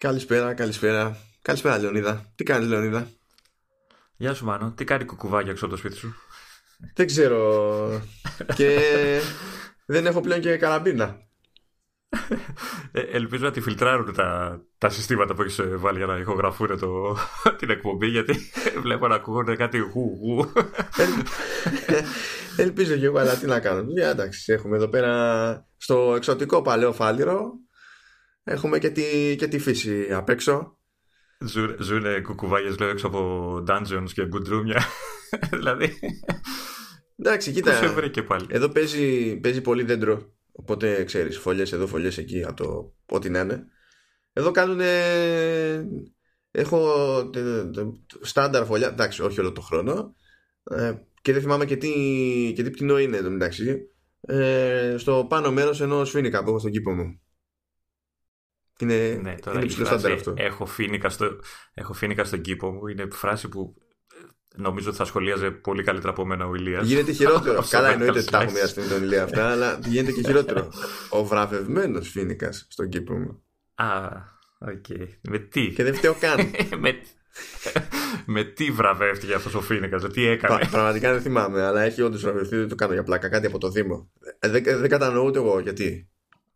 Καλησπέρα, καλησπέρα. Καλησπέρα, Λεωνίδα. Τι κάνεις, Λεωνίδα; Γεια σου, Μάνο. Τι κάνει κουκουβάγια έξω από το σπίτι σου; Δεν ξέρω. και δεν έχω πλέον και καραμπίνα. Ε, ελπίζω να τη φιλτράρουν τα, τα συστήματα που έχεις βάλει για να ηχογραφούν το, την εκπομπή γιατί βλέπω να ακούγονται κάτι γου γου. ελπίζω και εγώ, αλλά τι να κάνω. Για εντάξει, έχουμε εδώ πέρα στο εξωτικό παλαιό φάλιρο έχουμε και τη, και τη φύση απ' έξω. Ζούνε κουκουβάγες λέω έξω από dungeons και γκουντρούμια. δηλαδή. Εντάξει, κοίτα. σε βρήκε πάλι. Εδώ παίζει, παίζει πολύ δέντρο. Οπότε ξέρεις, φωλιές εδώ, φωλιές εκεί, από το ό,τι να είναι. Εδώ κάνουν. Έχω στάνταρ φωλιά. Εντάξει, όχι όλο το χρόνο. Ε, και δεν θυμάμαι και τι, και τι πτηνό είναι εδώ μεταξύ. Ε, στο πάνω μέρος ενός φοίνικα που έχω στον κήπο μου. Είναι, ναι, τώρα είναι ψηλό στάνταρ αυτό. Έχω φοίνικα, στο, έχω φίνικα στον κήπο μου. Είναι φράση που νομίζω ότι θα σχολίαζε πολύ καλύτερα από μένα ο Ηλίας. Γίνεται χειρότερο. Καλά, εννοείται ότι τα έχω μοιραστεί με τον Ηλία αυτά, αλλά γίνεται και χειρότερο. Ο βραβευμένος φοίνικας στον κήπο μου. Α, οκ. Με τι; Και δεν φταίω καν. με, με τι βραβεύτηκε αυτός ο φοίνικας, τι έκανε; πραγματικά δεν θυμάμαι, αλλά έχει όντως βραβευτεί, δεν το κάνω για πλάκα, κάτι από το Δήμο. Ε, δεν, δεν κατανοώ ούτε εγώ γιατί.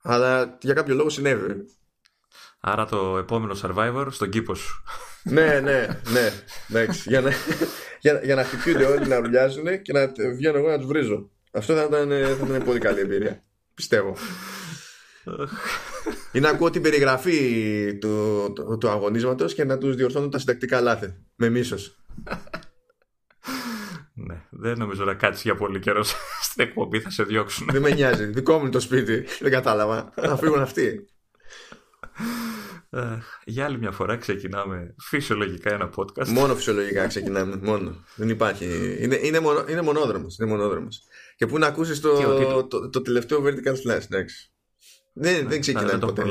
Αλλά για κάποιο λόγο συνέβη. Άρα το επόμενο survivor στον κήπο σου. ναι, ναι, ναι. Εντάξει, για, να, για, για να χτυπιούνται όλοι να ρουλιάζουν και να βγαίνω εγώ να τους βρίζω. Αυτό θα ήταν, θα ήταν πολύ καλή εμπειρία. Πιστεύω. Ή να ακούω την περιγραφή του, του, του αγωνίσματος και να τους διορθώνω τα συντακτικά λάθη. Με μίσος. Ναι, δεν νομίζω να κάτσεις για πολύ καιρό στην εκπομπή, θα σε διώξουν. Δεν με νοιάζει. Δικό μου το σπίτι. Δεν κατάλαβα. Θα φύγουν αυτοί. Για άλλη μια φορά ξεκινάμε φυσιολογικά ένα podcast. Μόνο φυσιολογικά ξεκινάμε. Μόνο. Δεν υπάρχει. Είναι, είναι, μονο, είναι μονόδρομος. Είναι μονόδρομος. Και πού να ακούσεις το, το, το, το, τελευταίο vertical slash. Εντάξει. Δεν, ναι, δεν ξεκινάμε ποτέ.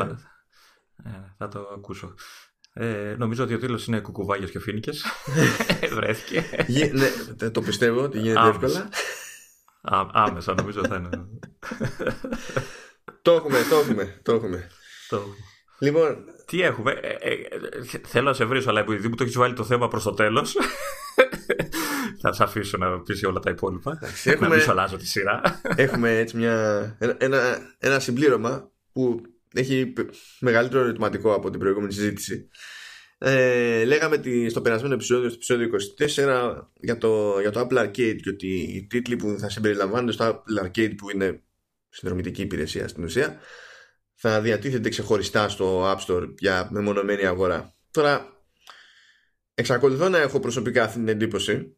Ε, θα το ακούσω. Ε, νομίζω ότι ο τίτλος είναι Κουκουβάγια και Φίνικε. Βρέθηκε. ναι, το πιστεύω ότι γίνεται άμεσα. εύκολα. Ά, άμεσα νομίζω θα είναι. το έχουμε, το έχουμε. Το έχουμε. Το... Λοιπόν, τι έχουμε; Ε, ε, ε, θέλω να σε βρίσω, αλλά επειδή μου το έχεις βάλει το θέμα προς το τέλος. θα σε αφήσω να πει όλα τα υπόλοιπα. Έχουμε, να μην αλλάζω τη σειρά. έχουμε έτσι μια, ένα, ένα συμπλήρωμα που έχει μεγαλύτερο ερωτηματικό από την προηγούμενη συζήτηση. Ε, λέγαμε τη, στο περασμένο επεισόδιο, στο επεισόδιο 24, για το, για το Apple Arcade και ότι οι τίτλοι που θα συμπεριλαμβάνονται στο Apple Arcade που είναι συνδρομητική υπηρεσία στην ουσία θα διατίθεται ξεχωριστά στο App Store για μεμονωμένη αγορά. Τώρα, εξακολουθώ να έχω προσωπικά αυτή την εντύπωση,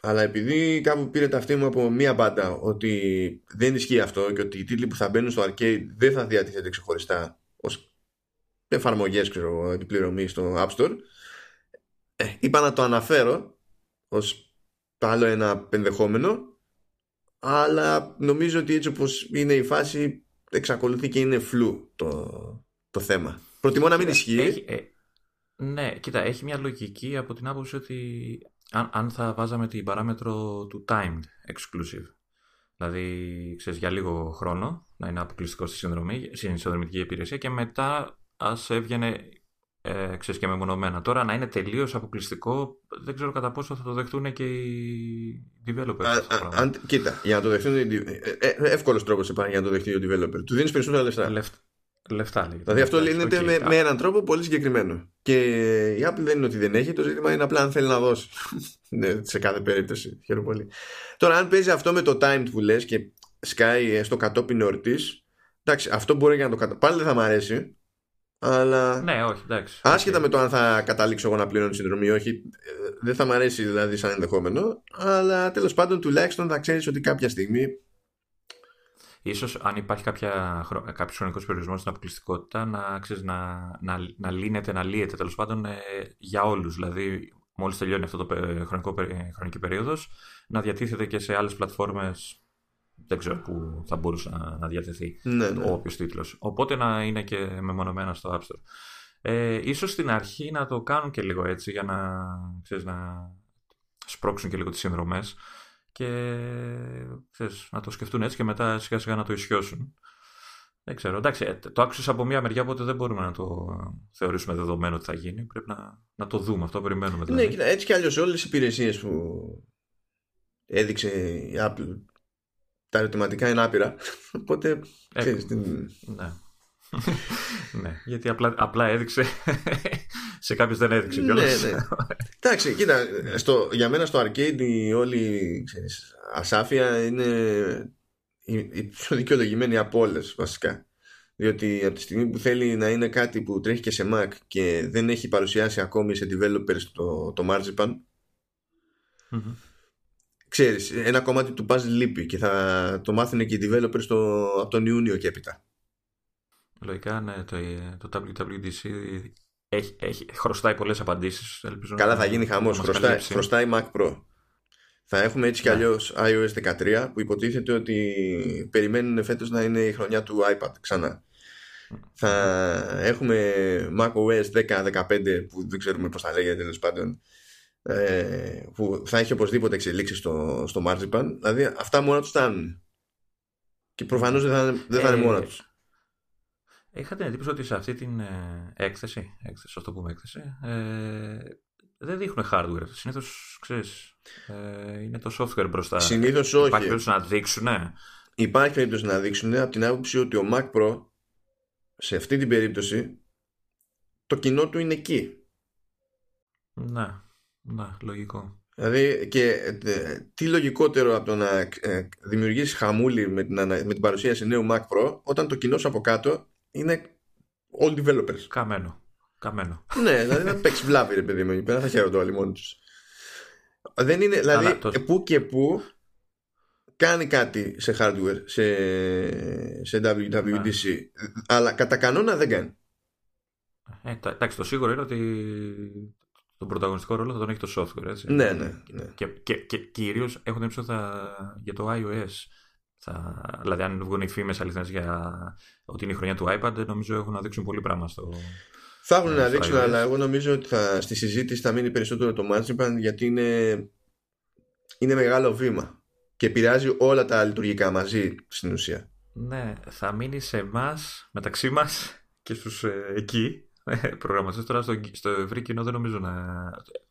αλλά επειδή κάπου πήρε τα αυτή μου από μία μπάντα ότι δεν ισχύει αυτό και ότι οι τίτλοι που θα μπαίνουν στο arcade δεν θα διατίθεται ξεχωριστά ως εφαρμογές ξέρω, επιπληρωμής στο App Store, ε, είπα να το αναφέρω ως άλλο ένα πενδεχόμενο, αλλά νομίζω ότι έτσι όπως είναι η φάση εξακολουθεί και είναι φλού το, το θέμα. Προτιμώ να μην ισχύει. Έχει, ε, ναι, κοίτα, έχει μια λογική από την άποψη ότι αν, αν θα βάζαμε την παράμετρο του timed exclusive, δηλαδή ξέρεις, για λίγο χρόνο να είναι αποκλειστικό στη συνδρομή, στην συνδρομητική υπηρεσία και μετά ας έβγαινε ε, ξέρεις, και μεμονωμένα. Τώρα να είναι τελείως αποκλειστικό δεν ξέρω κατά πόσο θα το δεχτούν και οι developers. Α, α, κοίτα, για να το δεχτούν ε, ε, ε, εύκολος τρόπος υπάρχει για να το δεχτεί ο developer. Του δίνεις περισσότερα λεφτά. Λεφτά. Λεφτά λέει. Δηλαδή αυτό λύνεται με, με έναν τρόπο πολύ συγκεκριμένο. Και η Apple δεν είναι ότι δεν έχει, το ζήτημα είναι απλά αν θέλει να δώσει. ναι, σε κάθε περίπτωση. Χαίρομαι πολύ. Τώρα, αν παίζει αυτό με το timed που λες και σκάει στο κατόπιν εορτής, εντάξει, αυτό μπορεί να το κατα... Πάλι δεν θα μου αρέσει, αλλά. Ναι, όχι, εντάξει. Άσχετα με το αν θα καταλήξω εγώ να πληρώνω συνδρομή ή όχι, ε, δεν θα μου αρέσει δηλαδή σαν ενδεχόμενο. Αλλά τέλος πάντων τουλάχιστον θα ξέρεις ότι κάποια στιγμή. Ίσως αν υπάρχει κάποια, κάποιος χρονικός περιορισμός στην αποκλειστικότητα να, ξέρεις, να, να, να λύνεται, να λύεται τέλος πάντων ε, για όλους. Δηλαδή μόλις τελειώνει αυτό το χρονικό, χρονική περίοδος να διατίθεται και σε άλλες πλατφόρμες δεν ξέρω πού θα μπορούσε να, να διατεθεί ναι, ναι. ο όποιος τίτλος. Οπότε να είναι και μεμονωμένα στο App Store. Ε, ίσως στην αρχή να το κάνουν και λίγο έτσι για να, ξέρεις, να σπρώξουν και λίγο τις συνδρομές και ξέρεις, να το σκεφτούν έτσι και μετά σιγά σιγά να το ισιώσουν. Δεν ξέρω. Εντάξει, ε, το άκουσα από μία μεριά, οπότε δεν μπορούμε να το θεωρήσουμε δεδομένο ότι θα γίνει. Πρέπει να, να το δούμε. Αυτό περιμένουμε. Δηλαδή. Ναι, κοίτα, έτσι κι αλλιώς όλες οι υπηρεσίες που έδειξε η Apple τα ερωτηματικά είναι άπειρα. Οπότε. Ε, ξέρεις, την... Ναι. ναι, γιατί απλά, απλά έδειξε. σε κάποιους δεν έδειξε κιόλας. Ναι, ναι. Εντάξει, κοίτα, στο, για μένα στο arcade η όλη ξέρεις, ασάφεια είναι η, η πιο δικαιολογημένη από όλες βασικά. Διότι από τη στιγμή που θέλει να είναι κάτι που τρέχει και σε Mac και δεν έχει παρουσιάσει ακόμη σε developers το, το Marzipan, mm-hmm. Ξέρεις, ένα κομμάτι του puzzle λείπει και θα το μάθουν και οι developers το, από τον Ιούνιο και έπειτα. Λογικά, ναι, το, το WWDC έχει, έχει, χρωστάει πολλές απαντήσεις. Καλά, θα γίνει χαμός. Χρωστάει, χρωστάει Mac Pro. Θα έχουμε έτσι κι ναι. αλλιώς iOS 13 που υποτίθεται ότι περιμένουν φέτος να είναι η χρονιά του iPad ξανά. Θα έχουμε macOS 10-15 που δεν ξέρουμε πώς θα λέγεται τέλος πάντων ε, που θα έχει οπωσδήποτε εξελίξεις στο, στο Marzipan. Δηλαδή αυτά μόνο τους φτάνουν. Και προφανώς δεν θα, δεν θα είναι ε, μόνα τους. Είχα την εντύπωση ότι σε αυτή την ε, έκθεση, έκθεση, ας το πούμε έκθεση, ε, δεν δείχνουν hardware. Συνήθως ξέρεις. Ε, είναι το software μπροστά. Συνήθως όχι. Υπάρχει περίπτωση να δείξουν. Υπάρχει περίπτωση να δείξουν από την άποψη ότι ο Mac Pro σε αυτή την περίπτωση το κοινό του είναι εκεί. Ναι, ναι, λογικό. Δηλαδή και ε, τι λογικότερο από το να ε, δημιουργήσει χαμούλη με την, με την παρουσίαση νέου Mac Pro όταν το κοινός από κάτω είναι all developers; Καμένο. Καμένο. ναι, δηλαδή θα παίξεις βλάβη, ρε παιδί μου, εκεί πέρα θα χαίρονται όλοι μόνοι τους. Δεν είναι, δηλαδή, το... που και που κάνει κάτι σε hardware, σε, σε WWDC, αλλά κατά κανόνα δεν κάνει. Ε, εντάξει, το σίγουρο είναι ότι τον πρωταγωνιστικό ρόλο θα τον έχει το software, έτσι. Ναι, ναι. ναι. Και, και, και κυρίως έχω την θα, για το iOS. Θα, δηλαδή, αν βγουν οι φήμες αληθινές για ότι είναι η χρονιά του iPad, νομίζω έχουν να δείξουν πολύ πράγμα στο, θα έχουν να δείξουν, αλλά εγώ νομίζω ότι θα, στη συζήτηση θα μείνει περισσότερο το Marzipan γιατί είναι, είναι μεγάλο βήμα και επηρεάζει όλα τα λειτουργικά μαζί στην ουσία. Ναι, θα μείνει σε εμάς, μεταξύ μας και στους ε, εκεί προγραμματιστές. Τώρα στο, στο ευρύ κοινό δεν νομίζω να.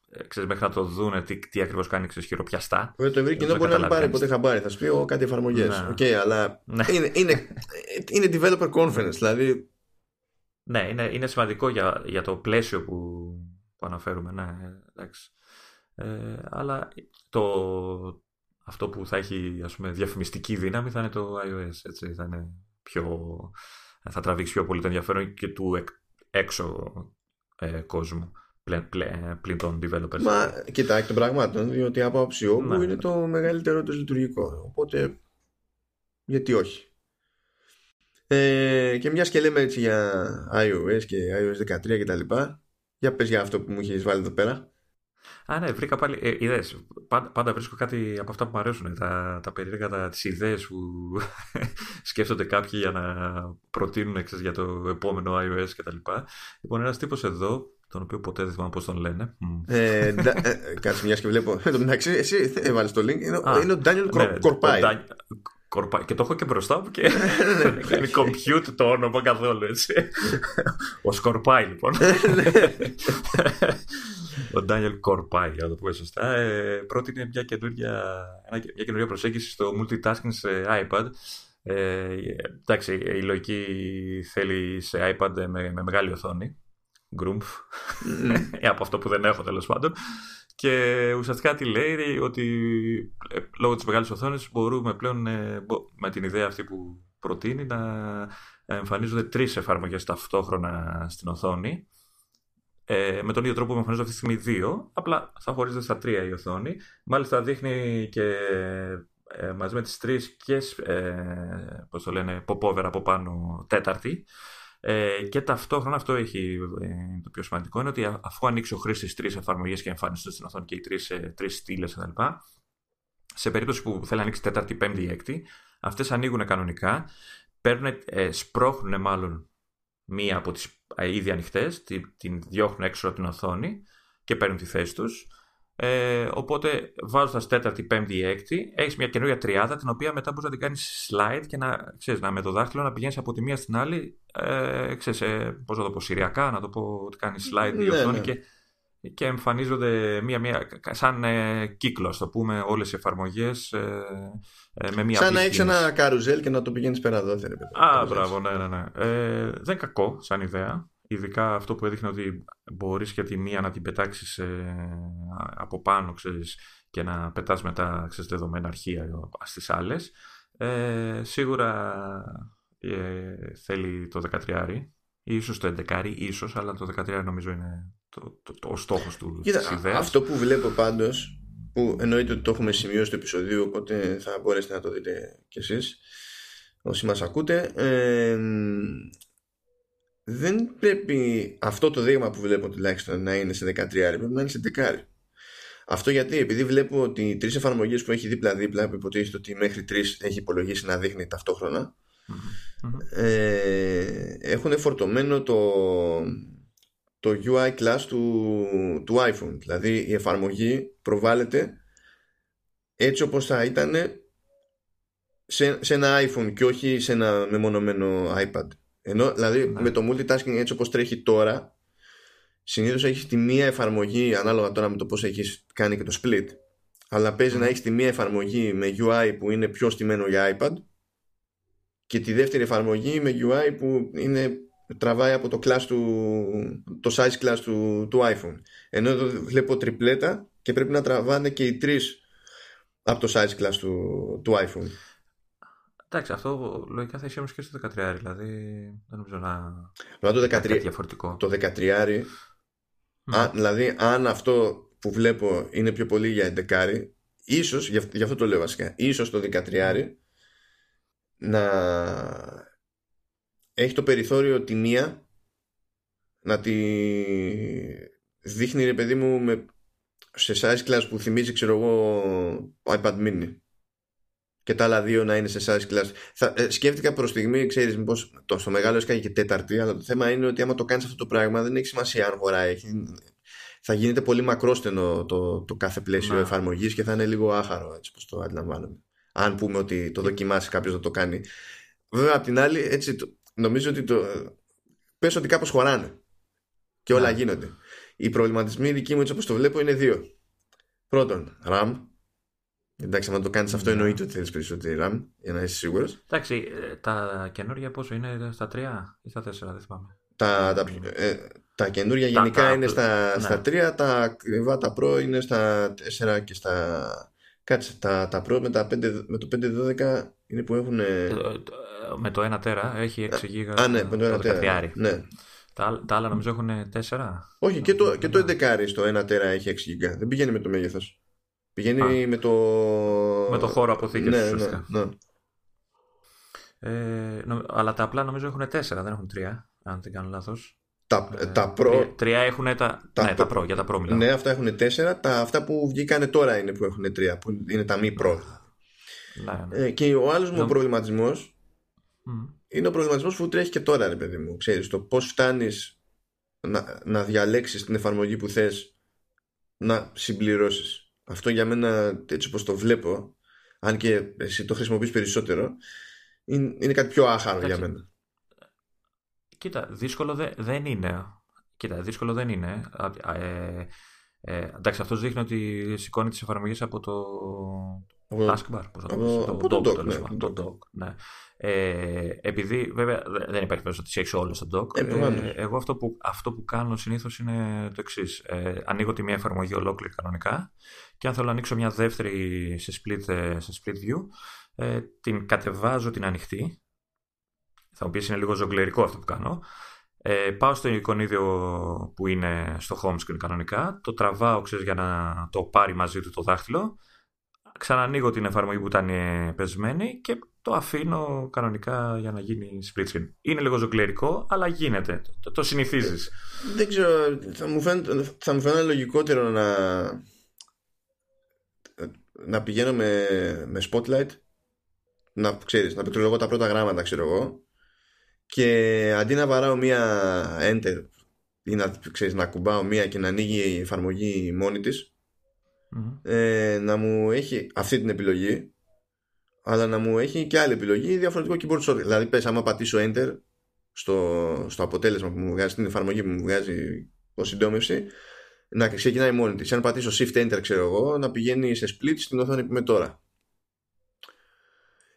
Ε, ξέρεις, μέχρι να το δούνε τι, τι ακριβώς κάνει ξέρεις, χειροπιαστά. το ευρύ κοινό μπορεί να μην πάρει ποτέ χαμπάρι. Θα σου πει κάτι εφαρμογές. Ναι. Okay, αλλά ναι. είναι, είναι, είναι developer conference. Δηλαδή ναι, είναι, είναι σημαντικό για, για το πλαίσιο που, που αναφέρουμε. Ναι, εντάξει. Ε, αλλά το, αυτό που θα έχει ας πούμε, διαφημιστική δύναμη θα είναι το iOS. Έτσι, θα, είναι πιο, θα τραβήξει πιο πολύ το ενδιαφέρον και του έξω ε, κόσμου πλην, πλην των developers. Μα κοιτάξτε των πραγμάτων, διότι από άψη όπου ναι, είναι ναι. το μεγαλύτερο του λειτουργικό. Οπότε, γιατί όχι. Ε, και μιας και λέμε έτσι για iOS και iOS 13 και τα λοιπά, για πες για αυτό που μου έχει βάλει εδώ πέρα. Α, ναι, βρήκα πάλι. Ε, ιδέες. Πάντα, πάντα, βρίσκω κάτι από αυτά που μου αρέσουν. Τα, τα περίεργα, τις ιδέες που σκέφτονται κάποιοι για να προτείνουν ξέρεις, για το επόμενο iOS κτλ. Λοιπόν, ένας τύπος εδώ, τον οποίο ποτέ δεν θυμάμαι πώς τον λένε. Ε, ε, κάτσε μια και βλέπω. Εν τω μεταξύ, εσύ έβαλες το link. Είναι, Α, είναι ο Daniel ναι, Κορπάι. Και το έχω και μπροστά μου και δεν κάνει compute το όνομα καθόλου έτσι. Ο Σκορπάι λοιπόν. Ο Ντάνιελ Κορπάι, για να το πω σωστά, ε, πρότεινε μια καινούργια, μια καινούργια προσέγγιση στο multitasking σε iPad. Ε, εντάξει, η λογική θέλει σε iPad με, με μεγάλη οθόνη. Γκρούμφ. Mm. από αυτό που δεν έχω τέλος πάντων. Και ουσιαστικά τι λέει ότι ε, λόγω της μεγάλης οθόνης μπορούμε πλέον ε, με την ιδέα αυτή που προτείνει να εμφανίζονται τρεις εφαρμογές ταυτόχρονα στην οθόνη ε, με τον ίδιο τρόπο που εμφανίζονται αυτή τη στιγμή δύο, απλά θα χωρίζεται στα τρία η οθόνη. Μάλιστα δείχνει και ε, μαζί με τις τρεις και ε, πώς το λένε, popover από πάνω τέταρτη ε, και ταυτόχρονα αυτό έχει ε, το πιο σημαντικό είναι ότι αφού ανοίξει ο χρήστη τρεις εφαρμογές και εμφανιστούν στην οθόνη και οι τρεις ε, τρεις στήλες κτλ. Σε περίπτωση που θέλει να ανοίξει τέταρτη, πέμπτη ή έκτη, αυτές ανοίγουν κανονικά, παίρνουν, ε, σπρώχνουν μάλλον μία από τις ε, ήδη ανοιχτές, την, την διώχνουν έξω από την οθόνη και παίρνουν τη θέση τους. Ε, οπότε βάζοντα τέταρτη, πέμπτη ή έκτη, έχεις μια καινούργια τριάδα την οποία μετά μπορείς να την κάνεις slide και να, ξέρεις, να με το δάχτυλο να πηγαίνεις από τη μία στην άλλη. Ε, ξέρεις, ε, πώς να το πω, σηριακά, να το πω ότι κάνεις slide η Ναι, οθόνη ναι. και, και εμφανίζονται μία-μία, σαν ε, κύκλος, α το πούμε, όλες οι εφαρμογές ε, ε, με μία Σαν να απλή έχεις κίνηση. ένα καρουζέλ και να το πηγαίνεις πέρα δόθε. ρε παιδί. Α, Κάπως μπράβο, ναι, ναι, ναι. Ε, δεν είναι κακό σαν ιδέα. Ειδικά αυτό που έδειχνε ότι μπορείς και τη μία να την πετάξεις ε, από πάνω, ξέρεις, και να πετάς μετά, ξέρεις, δεδομένα αρχεία στις άλλες. Ε, σίγουρα ε, θέλει το 13 ίσως το 11 ίσως, αλλά το 13 νομίζω είναι το, το, το, ο στόχος του Κοίτα, της ιδέας. αυτό που βλέπω πάντως που εννοείται ότι το έχουμε σημειώσει στο επεισόδιο οπότε θα μπορέσετε να το δείτε κι εσείς όσοι μας ακούτε ε, δεν πρέπει αυτό το δείγμα που βλέπω τουλάχιστον να είναι σε 13 πρέπει να είναι σε 10 αυτό γιατί επειδή βλέπω ότι οι τρεις εφαρμογές που έχει δίπλα-δίπλα που υποτίθεται ότι μέχρι τρεις έχει υπολογίσει να δείχνει ταυτόχρονα Μμμ, μμμ. ε, έχουν φορτωμένο το, το UI class του, του iPhone. Δηλαδή η εφαρμογή προβάλλεται έτσι όπως θα ήταν σε, σε ένα iPhone και όχι σε ένα μεμονωμένο iPad. Ενώ δηλαδή Ναι. με το multitasking έτσι όπως τρέχει τώρα συνήθως έχεις τη μία εφαρμογή ανάλογα τώρα με το πώς έχεις κάνει και το split αλλά παίζει να έχεις τη μία εφαρμογή με UI που είναι πιο στημένο για iPad και τη δεύτερη εφαρμογή με UI που είναι τραβάει από το class του το size class του, του iPhone ενώ εδώ βλέπω τριπλέτα και πρέπει να τραβάνε και οι τρεις από το size class του, του iPhone Εντάξει, αυτό λογικά θα ισχύει όμως και στο 13, δηλαδή δεν νομίζω να αλλά το είναι κάτι 13, διαφορετικό. το 13 Μμ. Α, δηλαδή, αν αυτό που βλέπω είναι πιο πολύ για 11, ίσως, γι' αυτό, γι' αυτό το λέω βασικά, ίσως το 13 να έχει το περιθώριο τη μία να τη δείχνει ρε παιδί μου με, σε size class που θυμίζει ξέρω εγώ iPad mini και τα άλλα δύο να είναι σε size class. Θα, ε, σκέφτηκα προς στιγμή, ξέρεις, μήπως το στο μεγάλο έσκαγε και τέταρτη, αλλά το θέμα είναι ότι άμα το κάνεις αυτό το πράγμα δεν έχει σημασία αν χωράει. Έχει, θα γίνεται πολύ μακρόστενο το, το κάθε πλαίσιο Να. εφαρμογής και θα είναι λίγο άχαρο, έτσι πώς το αντιλαμβάνομαι. Αν πούμε ότι το δοκιμάσει κάποιος να το κάνει. Βέβαια, απ' την άλλη, έτσι, το, νομίζω ότι το. Πες ότι κάπως χωράνε και όλα Ναι. γίνονται. Οι προβληματισμοί δικοί μου, έτσι όπως το βλέπω, είναι δύο. Πρώτον, RAM. Εντάξει, αν το κάνεις αυτό, Ναι. εννοείται ότι θέλεις περισσότερη RAM για να είσαι σίγουρος. Εντάξει, ε, τα καινούργια πόσο είναι στα 3 ή στα 4, δεν θυμάμαι. Τα, τα, ε, τα καινούργια Τα- γενικά τα- είναι στα, ναι. στα 3, τα ακριβά τα Pro είναι στα 4 και στα. Κάτσε, τα, τα Pro με, τα 5, με το 512 είναι που έχουν. Ε, το- το- Με το 1 τέρα έχει 6 γίγα Α, ναι, με το 1 τέρα. 13. Ναι. Τα, άλλα- τα άλλα νομίζω έχουν 4. Όχι, και το, και το 11 στο 1 τέρα έχει 6 GB. Δεν πηγαίνει με το μέγεθος. Πηγαίνει Α. με το. Με το χώρο αποθήκευσης, Ναι, ναι, ουσιαστικά. ναι. Ε, νο- αλλά τα απλά νομίζω έχουν 4, δεν έχουν 3, αν δεν κάνω λάθος. Τα, Ε, τα Pro. τρία- Τρία έχουν τα. τα ναι, τα Pro. Pro, για τα Pro μιλάω. Ναι, αυτά έχουν 4. Τα, αυτά που βγήκανε τώρα είναι που έχουν 3, που είναι τα μη Pro. Ναι, ναι. Ε, και ο άλλος μου Ναι. προβληματισμός Μμ. είναι ο προβληματισμός που τρέχει και τώρα, ρε παιδί μου. Ξέρεις, το πώς φτάνεις να, να διαλέξεις την εφαρμογή που θες να συμπληρώσεις. Αυτό για μένα, έτσι όπως το βλέπω, αν και εσύ το χρησιμοποιείς περισσότερο, είναι, είναι κάτι πιο άχαρο για Εντάξει. μένα. Κοίτα, δύσκολο δε- δεν είναι. Κοίτα, δύσκολο δεν είναι. Α, Ε, ε, εντάξει, αυτός δείχνει ότι σηκώνει τις εφαρμογές από το Από- taskbar. Πώς θα το από- πεις, από το dock, dock, τέλος ναι, πάντων, το το dock, ναι. Ε, επειδή βέβαια δε- δεν υπάρχει περίπτωση να τις έχεις όλες στο dock. Ε, προφανώς. ε, εγώ αυτό που, αυτό που κάνω συνήθως είναι το εξής. Ε, ανοίγω τη μία εφαρμογή ολόκληρη κανονικά και αν θέλω να ανοίξω μια δεύτερη σε split, ε, σε split view, ε, την κατεβάζω την ανοιχτή. Θα μου πεις είναι λίγο ζογκλερικό αυτό που κάνω. Ε, πάω στο εικονίδιο που είναι στο home screen κανονικά, το τραβάω ξέρεις, για να το πάρει μαζί του το δάχτυλο, ξανανοίγω την εφαρμογή που ήταν ε, πεσμένη και το αφήνω κανονικά για να γίνει split screen. Είναι λίγο ζογκλερικό, αλλά γίνεται. Το, το συνηθίζεις. Δεν ξέρω, θα μου φαίνεται, θα μου φαίνεται λογικότερο να να πηγαίνω με, με spotlight να ξέρεις, να πληκτρολογώ τα πρώτα γράμματα ξέρω εγώ και αντί να βαράω μία enter ή να, ξέρεις, να κουμπάω μία και να ανοίγει η εφαρμογή μόνη της ε, να μου έχει αυτή την επιλογή αλλά να μου έχει και άλλη επιλογή διαφορετικό keyboard shortcut. Δηλαδή πες άμα πατήσω enter στο, στο αποτέλεσμα που μου βγάζει, στην εφαρμογή που μου βγάζει ω συντόμευση να ξεκινάει μόνη της. Αν πατήσω shift enter ξέρω εγώ να πηγαίνει σε split στην οθόνη που είμαι τώρα.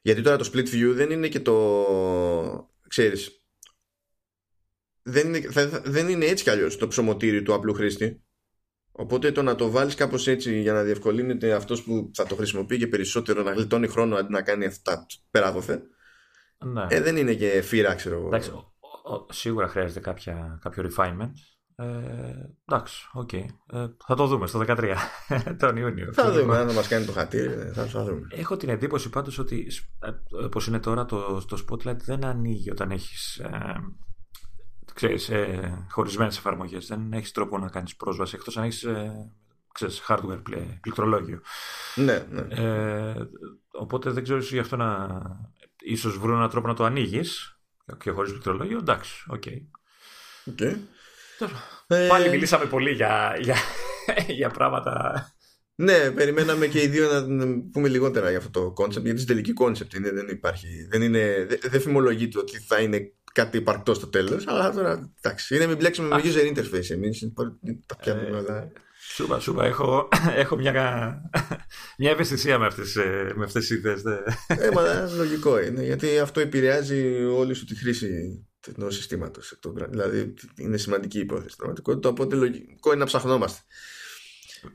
Γιατί τώρα το split view δεν είναι και το ξέρεις δεν είναι, δεν είναι έτσι κι αλλιώς το ψωμοτήρι του απλού χρήστη Οπότε το να το βάλεις κάπως έτσι για να διευκολύνεται αυτός που θα το χρησιμοποιεί και περισσότερο να γλιτώνει χρόνο αντί να κάνει αυτά πέρα από ναι. ε, δεν είναι και φύρα ξέρω εγώ. Εντάξει, σίγουρα χρειάζεται κάποια, κάποιο refinement. Ε, εντάξει, OK. Okay. Ε, θα το δούμε στο 13 τον Ιούνιο. Θα δούμε αν θα μας κάνει το χατήρι. Θα, θα δούμε. Έχω την εντύπωση πάντως ότι ε, όπως είναι τώρα το, το Spotlight δεν ανοίγει όταν έχεις ε, ξέρεις, ε, χωρισμένες εφαρμογές. Δεν έχεις τρόπο να κάνεις πρόσβαση εκτός αν έχεις ε, ξέρεις, hardware πληκτρολόγιο. Ναι, ναι. Ε, οπότε δεν ξέρω γι' αυτό να... Ίσως βρουν έναν τρόπο να το ανοίγεις και χωρίς πληκτρολόγιο. Εντάξει, OK. Okay. Okay. Ε... Πάλι μιλήσαμε πολύ για, για, για πράγματα ναι, περιμέναμε και οι δύο να πούμε λιγότερα για αυτό το concept, γιατί στην τελική concept είναι, δεν υπάρχει. Δεν, είναι, δεν φημολογείται ότι θα είναι κάτι υπαρκτό στο τέλος, αλλά τώρα εντάξει. Είναι μην μπλέξουμε με user interface εμείς. Τα πιάνουμε ε, όλα. Σούπα, σούπα. Έχω, έχω μια, μια ευαισθησία με αυτές με αυτές τις ιδέες. Ε, μα λογικό είναι, γιατί αυτό επηρεάζει όλη σου τη χρήση του συστήματος. Δηλαδή είναι σημαντική υπόθεση. Πραγματικότητα, οπότε λογικό είναι να ψαχνόμαστε.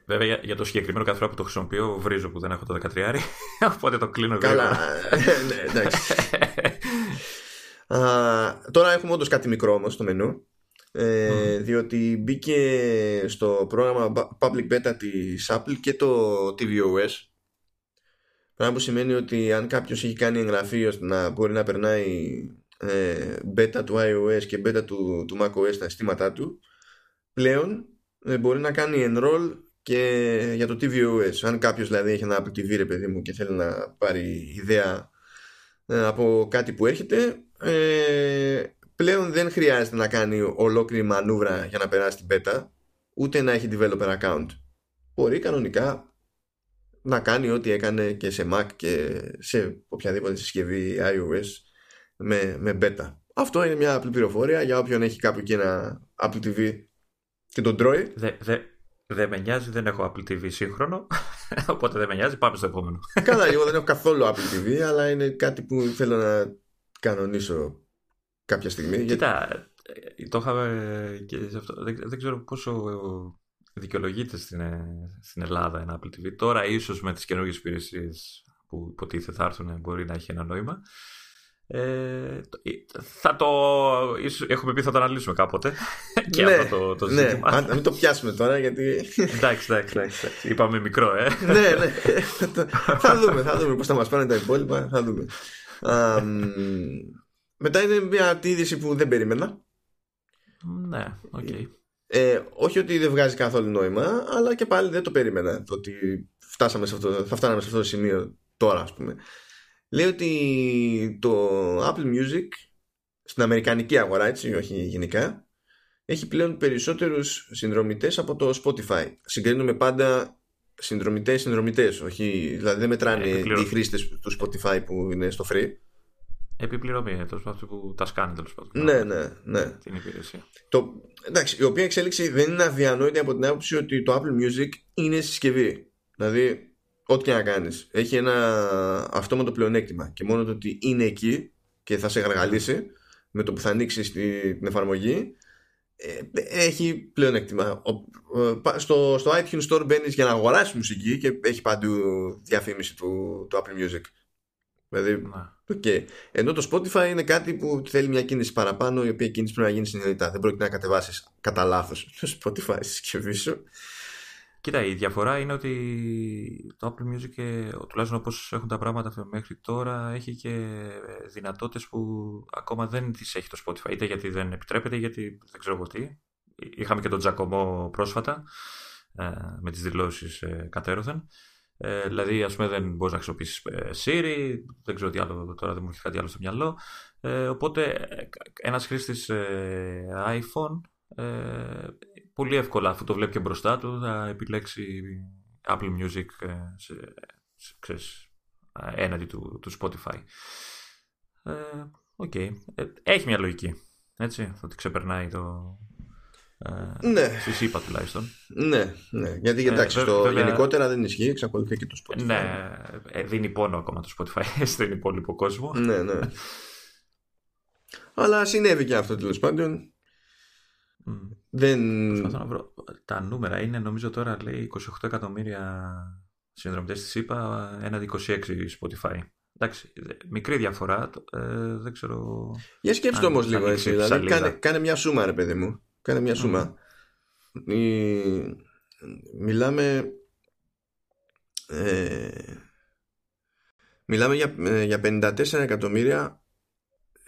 Βέβαια για, για, το συγκεκριμένο κάθε φορά που το χρησιμοποιώ βρίζω που δεν έχω το 13 οπότε το κλείνω Καλά, ναι, εντάξει. τώρα έχουμε όντως κάτι μικρό όμως στο μενού ε, διότι μπήκε στο πρόγραμμα Public Beta της Apple και το tvOS πράγμα που σημαίνει ότι αν κάποιος έχει κάνει εγγραφή ώστε να μπορεί να περνάει ε, beta του iOS και beta του, του macOS στα αισθήματά του πλέον ε, μπορεί να κάνει enroll και για το tvOS. Αν κάποιος δηλαδή έχει ένα Apple TV ρε παιδί μου και θέλει να πάρει ιδέα ε, από κάτι που έρχεται ε, πλέον δεν χρειάζεται να κάνει ολόκληρη μανούβρα για να περάσει την beta ούτε να έχει developer account. Μπορεί κανονικά να κάνει ό,τι έκανε και σε Mac και σε οποιαδήποτε συσκευή iOS με, με beta αυτό είναι μια απλή πληροφορία για όποιον έχει κάπου και ένα Apple TV και τον τρώει δεν με νοιάζει, δεν έχω Apple TV σύγχρονο. Οπότε δεν με νοιάζει, πάμε στο επόμενο. Καλά, εγώ δεν έχω καθόλου Apple TV, αλλά είναι κάτι που θέλω να κανονίσω κάποια στιγμή. Κοίτα, γιατί... το είχαμε και σε αυτό. Δεν, δεν ξέρω πόσο δικαιολογείται στην, στην Ελλάδα ένα Apple TV. Τώρα, ίσως με τις καινούργιες υπηρεσίες που υποτίθεται θα έρθουν, μπορεί να έχει ένα νόημα. Ε, θα το. Έχουμε πει θα το αναλύσουμε κάποτε. και ναι, αυτό το, το ναι. ζήτημα. Ναι, μην το πιάσουμε τώρα γιατί. εντάξει, εντάξει, εντάξει. Είπαμε μικρό, ε. ναι, ναι. θα δούμε, θα δούμε πώς θα μας πάνε τα υπόλοιπα. Θα δούμε. μετά είναι μια είδηση που δεν περίμενα. Ναι, OK. Okay. Ε, όχι ότι δεν βγάζει καθόλου νόημα, αλλά και πάλι δεν το περίμενα. Το ότι φτάσαμε σε αυτό, θα φτάναμε σε αυτό το σημείο τώρα, ας πούμε λέει ότι το Apple Music στην αμερικανική αγορά, έτσι, όχι γενικά, έχει πλέον περισσότερους συνδρομητές από το Spotify. Συγκρίνουμε πάντα συνδρομητές, συνδρομητές, όχι, δηλαδή δεν μετράνε οι χρήστες του Spotify που είναι στο free. Επιπληρωμή, το αυτό που τα σκάνει τέλος πάντων. Ναι, ναι, ναι. Την υπηρεσία. Το, εντάξει, η οποία εξέλιξη δεν είναι αδιανόητη από την άποψη ότι το Apple Music είναι συσκευή. Δηλαδή, ό,τι και να κάνεις έχει ένα αυτόματο πλεονέκτημα και μόνο το ότι είναι εκεί και θα σε γαργαλίσει με το που θα ανοίξεις την εφαρμογή ε, έχει πλεονέκτημα στο, στο iTunes Store μπαίνεις για να αγοράσεις μουσική και έχει παντού διαφήμιση του, του Apple Music Δηλαδή, okay. Ενώ το Spotify είναι κάτι που θέλει μια κίνηση παραπάνω, η οποία κίνηση πρέπει να γίνει συνειδητά. Δεν πρόκειται να κατεβάσεις κατά λάθος το Spotify στη συσκευή σου. Κοίτα, η διαφορά είναι ότι το Apple Music, ε, τουλάχιστον όπως έχουν τα πράγματα μέχρι τώρα, έχει και ε, δυνατότητες που ακόμα δεν τις έχει το Spotify. Είτε γιατί δεν επιτρέπεται, γιατί δεν ξέρω εγώ τι. Είχαμε και τον Τζακωμό πρόσφατα, ε, με τις δηλώσεις κατέρωθεν. δηλαδή, ας πούμε, δεν μπορείς να χρησιμοποιήσεις Siri, δεν ξέρω τι άλλο, τώρα δεν μου έχει κάτι άλλο στο μυαλό. οπότε, ένας χρήστης iPhone πολύ εύκολα αφού το βλέπει και μπροστά του θα επιλέξει Apple Music ε, σε, σε, ξέρεις, έναντι του, του Spotify. Ε, okay. ε, έχει μια λογική. Έτσι, ότι ξεπερνάει το. Ε, ναι. Στη ΣΥΠΑ τουλάχιστον. Ναι, ναι. Γιατί εντάξει, ε, το γενικότερα δεν ισχύει, εξακολουθεί και το Spotify. Ναι, ε, δίνει πόνο ακόμα το Spotify στον υπόλοιπο κόσμο. Ναι, ναι. Αλλά συνέβη και αυτό τέλος πάντων. Mm. Δεν... να βρω. Τα νούμερα είναι νομίζω τώρα λέει 28 εκατομμύρια συνδρομητές της ΣΥΠΑ έναντι 26 Spotify. Εντάξει, μικρή διαφορά. Ε, δεν ξέρω. Για σκέψτε όμως λίγο έτσι. Δηλαδή, κάνε, κάνε, μια σούμα, ρε παιδί μου. Κάνε μια σούμα. Mm. Η... Μιλάμε. Ε... Μιλάμε για, ε, για 54 εκατομμύρια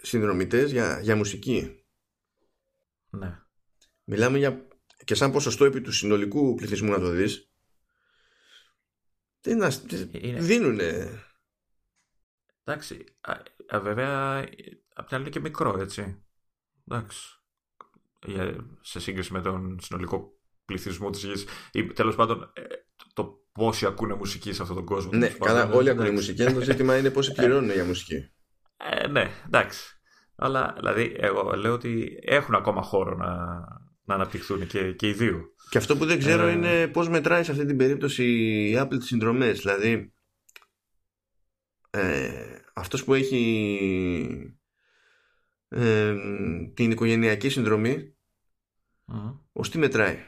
συνδρομητές για, για μουσική. Ναι. Μιλάμε για και σαν ποσοστό επί του συνολικού πληθυσμού να το δεις είναι... δίνουνε. Εντάξει α, βέβαια απ' την άλλη είναι και μικρό έτσι. Εντάξει. Σε σύγκριση με τον συνολικό πληθυσμό της γης ή τέλος πάντων ε, το πόσοι ακούνε μουσική σε αυτόν τον κόσμο ναι καλά όλοι ακούνε μουσική. Το ζήτημα είναι πόσοι πληρώνουν για μουσική. ε, ναι εντάξει. Αλλά δηλαδή εγώ λέω ότι έχουν ακόμα χώρο να, να αναπτυχθούν και, και οι δύο. Και αυτό που δεν ξέρω ε... είναι πώς μετράει σε αυτή την περίπτωση η Apple τις συνδρομές. Δηλαδή ε, αυτός που έχει ε, την οικογενειακή συνδρομή mm. ως τι μετράει;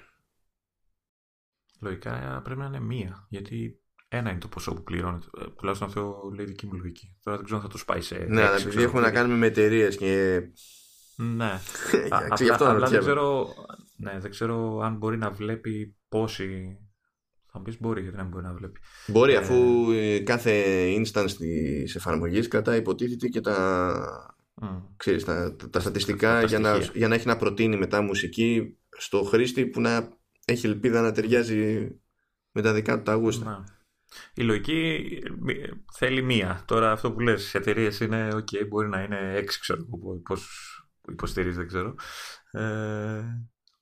Λογικά πρέπει να είναι μία. Γιατί ένα είναι το ποσό που πληρώνεται. Ε, τουλάχιστον αυτό λέει δική μου λογική. Τώρα δεν ξέρω αν θα το σπάει σε. Ναι, αλλά επειδή έχουμε να κάνουμε με εταιρείες και. Ναι. Γι' αυτό απλά δεν ξέρω, ναι, δεν ξέρω αν μπορεί να βλέπει πόσοι. Θα πεις μπορεί, γιατί δεν μπορεί να βλέπει. Μπορεί, ε... αφού κάθε instance της εφαρμογής κρατάει υποτίθεται και τα. Mm. Ξέρεις, τα, τα, στατιστικά για, να, για να έχει να προτείνει μετά μουσική στο χρήστη που να έχει ελπίδα να ταιριάζει με τα δικά του τα γούστα. Ναι. Η λογική θέλει μία. Τώρα αυτό που λες, οι εταιρείες είναι ok, μπορεί να είναι έξι, ξέρω πώς υποστηρίζει, δεν ξέρω. Ε,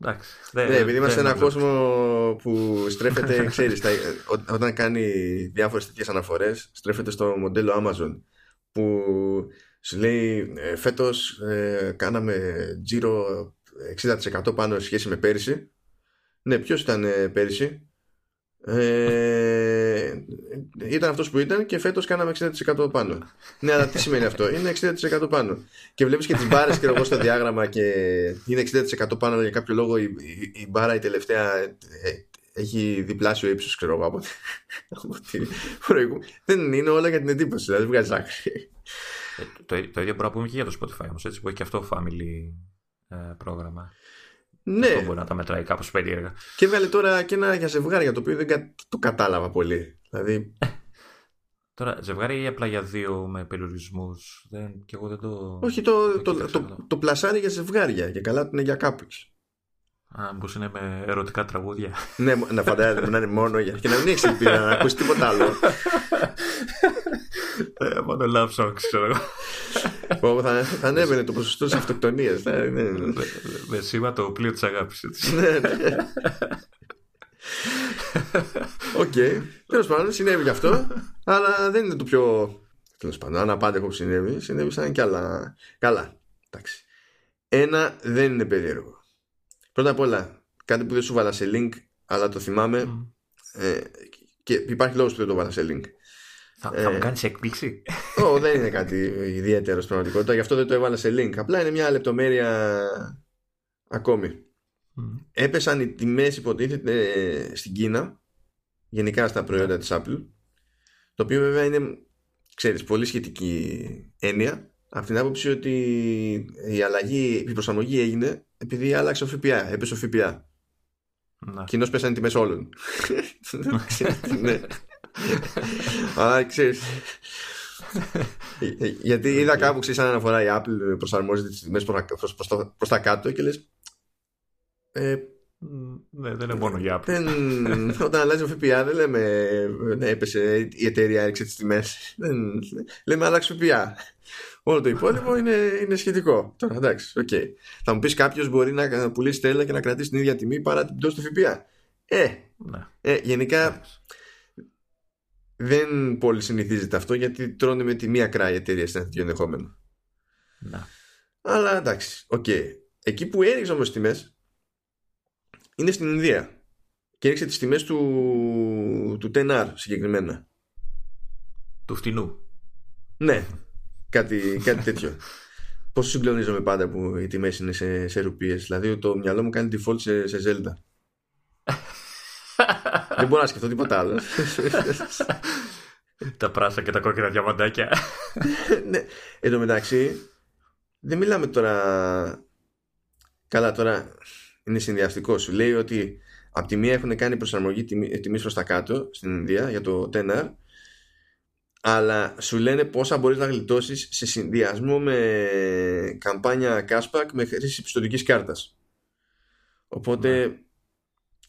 εντάξει. ναι, επειδή είμαστε ένα κόσμο που στρέφεται, ξέρεις, όταν κάνει διάφορες τέτοιες αναφορές, στρέφεται στο μοντέλο Amazon, που σου λέει ε, φέτος ε, κάναμε τζίρο 60% πάνω σε σχέση με πέρυσι. Ναι, ποιος ήταν ε, πέρυσι; Ε, ήταν αυτός που ήταν και φέτος κάναμε 60% πάνω. ναι, αλλά τι σημαίνει αυτό, είναι 60% πάνω. Και βλέπεις και τις μπάρες και εγώ στο διάγραμμα και είναι 60% πάνω για κάποιο λόγο η, η, η μπάρα η τελευταία ε, έχει διπλάσιο ύψος, ξέρω εγώ από, την προηγούμενη. Δεν είναι όλα για την εντύπωση, δηλαδή βγάζει άκρη. Ε, το, το, ίδιο μπορώ να πούμε και για το Spotify όμως, έτσι που έχει και αυτό family ε, πρόγραμμα. Ναι. Αυτό μπορεί να τα μετράει κάπως περίεργα. Και έβγαλε τώρα και ένα για ζευγάρια το οποίο δεν το κατάλαβα πολύ. Δηλαδή. Τώρα, ζευγάρι ή απλά για δύο με περιορισμούς. Δεν... Και εγώ δεν το. Όχι, το, το, το, το, το πλασάρι για ζευγάρια. Και καλά είναι για couples. Α, πώ είναι με ερωτικά τραγούδια. ναι, να φαντάζεται να είναι μόνο για. και να μην έχεις ελπίδα να ακούσεις τίποτα άλλο. Ε, μόνο love songs, ξέρω εγώ. θα, θα ανέβαινε το ποσοστό της αυτοκτονίας. Με σήμα το πλοίο της αγάπης. Ναι, ναι. Οκ. Τέλος πάντων, συνέβη γι' αυτό. Αλλά δεν είναι το πιο. Τέλος πάντων, αναπάντεχο που συνέβη, συνέβησαν κι άλλα. Καλά. Εντάξει. Ένα δεν είναι περίεργο. Πρώτα απ' όλα, κάτι που δεν σου βάλα σε link, αλλά το θυμάμαι. Ε, και υπάρχει λόγος που δεν το βάλα σε link. Θα, θα μου κάνεις έκπληξη; Όχι, δεν είναι κάτι ιδιαίτερο στην πραγματικότητα. Γι' αυτό δεν το έβαλα σε link. Απλά είναι μια λεπτομέρεια ακόμη. Έπεσαν οι τιμές υποτίθεται στην Κίνα γενικά στα προϊόντα της Apple το οποίο βέβαια είναι ξέρεις πολύ σχετική έννοια από την άποψη ότι η αλλαγή, η προσαρμογή έγινε επειδή άλλαξε ο ΦΠΑ, έπεσε ο ΦΠΑ. Ναι. Κοινώς πέσανε τιμές όλων. ναι. Αλλά ξέρεις Γιατί είδα κάπου ξέρεις αν αναφορά η Apple προσαρμόζεται τις τιμές προς τα κάτω και λες ε, ναι, δεν είναι μόνο για Apple. Δεν, όταν αλλάζει ο ΦΠΑ δεν λέμε ναι, έπεσε η εταιρεία έξι τις τιμές. Δεν, λέμε άλλαξε ΦΠΑ. Όλο το υπόλοιπο είναι, είναι σχετικό. Τώρα εντάξει, okay. Θα μου πεις κάποιος μπορεί να πουλήσει τέλα και να κρατήσει την ίδια τιμή παρά την πτώση του ΦΠΑ. Ε, Ναι. Ε, γενικά δεν πολύ συνηθίζεται αυτό γιατί τρώνε με τη μία κράει εταιρεία στην τέτοιο ενδεχόμενο. Ναι. Αλλά εντάξει, οκ. Εκεί που έριξε όμως τιμές είναι στην Ινδία και έριξε τις τιμές του, του 10R συγκεκριμένα. Του φτηνού. Ναι, κάτι, κάτι τέτοιο. Πόσο συγκλονίζομαι πάντα που οι τιμές είναι σε, σε ρουπίες. Δηλαδή το μυαλό μου κάνει default σε, σε Zelda. Δεν μπορώ να σκεφτώ τίποτα άλλο. τα πράσα και τα κόκκινα διαμαντάκια. ναι. Εν τω μεταξύ, δεν μιλάμε τώρα. Καλά, τώρα είναι συνδυαστικός. Σου λέει ότι από τη μία έχουν κάνει προσαρμογή τιμή προς τα κάτω στην Ινδία για το 10 αλλά σου λένε πόσα μπορείς να γλιτώσεις σε συνδυασμό με καμπάνια cashback με χρήση πιστοτικής κάρτας. Οπότε ναι.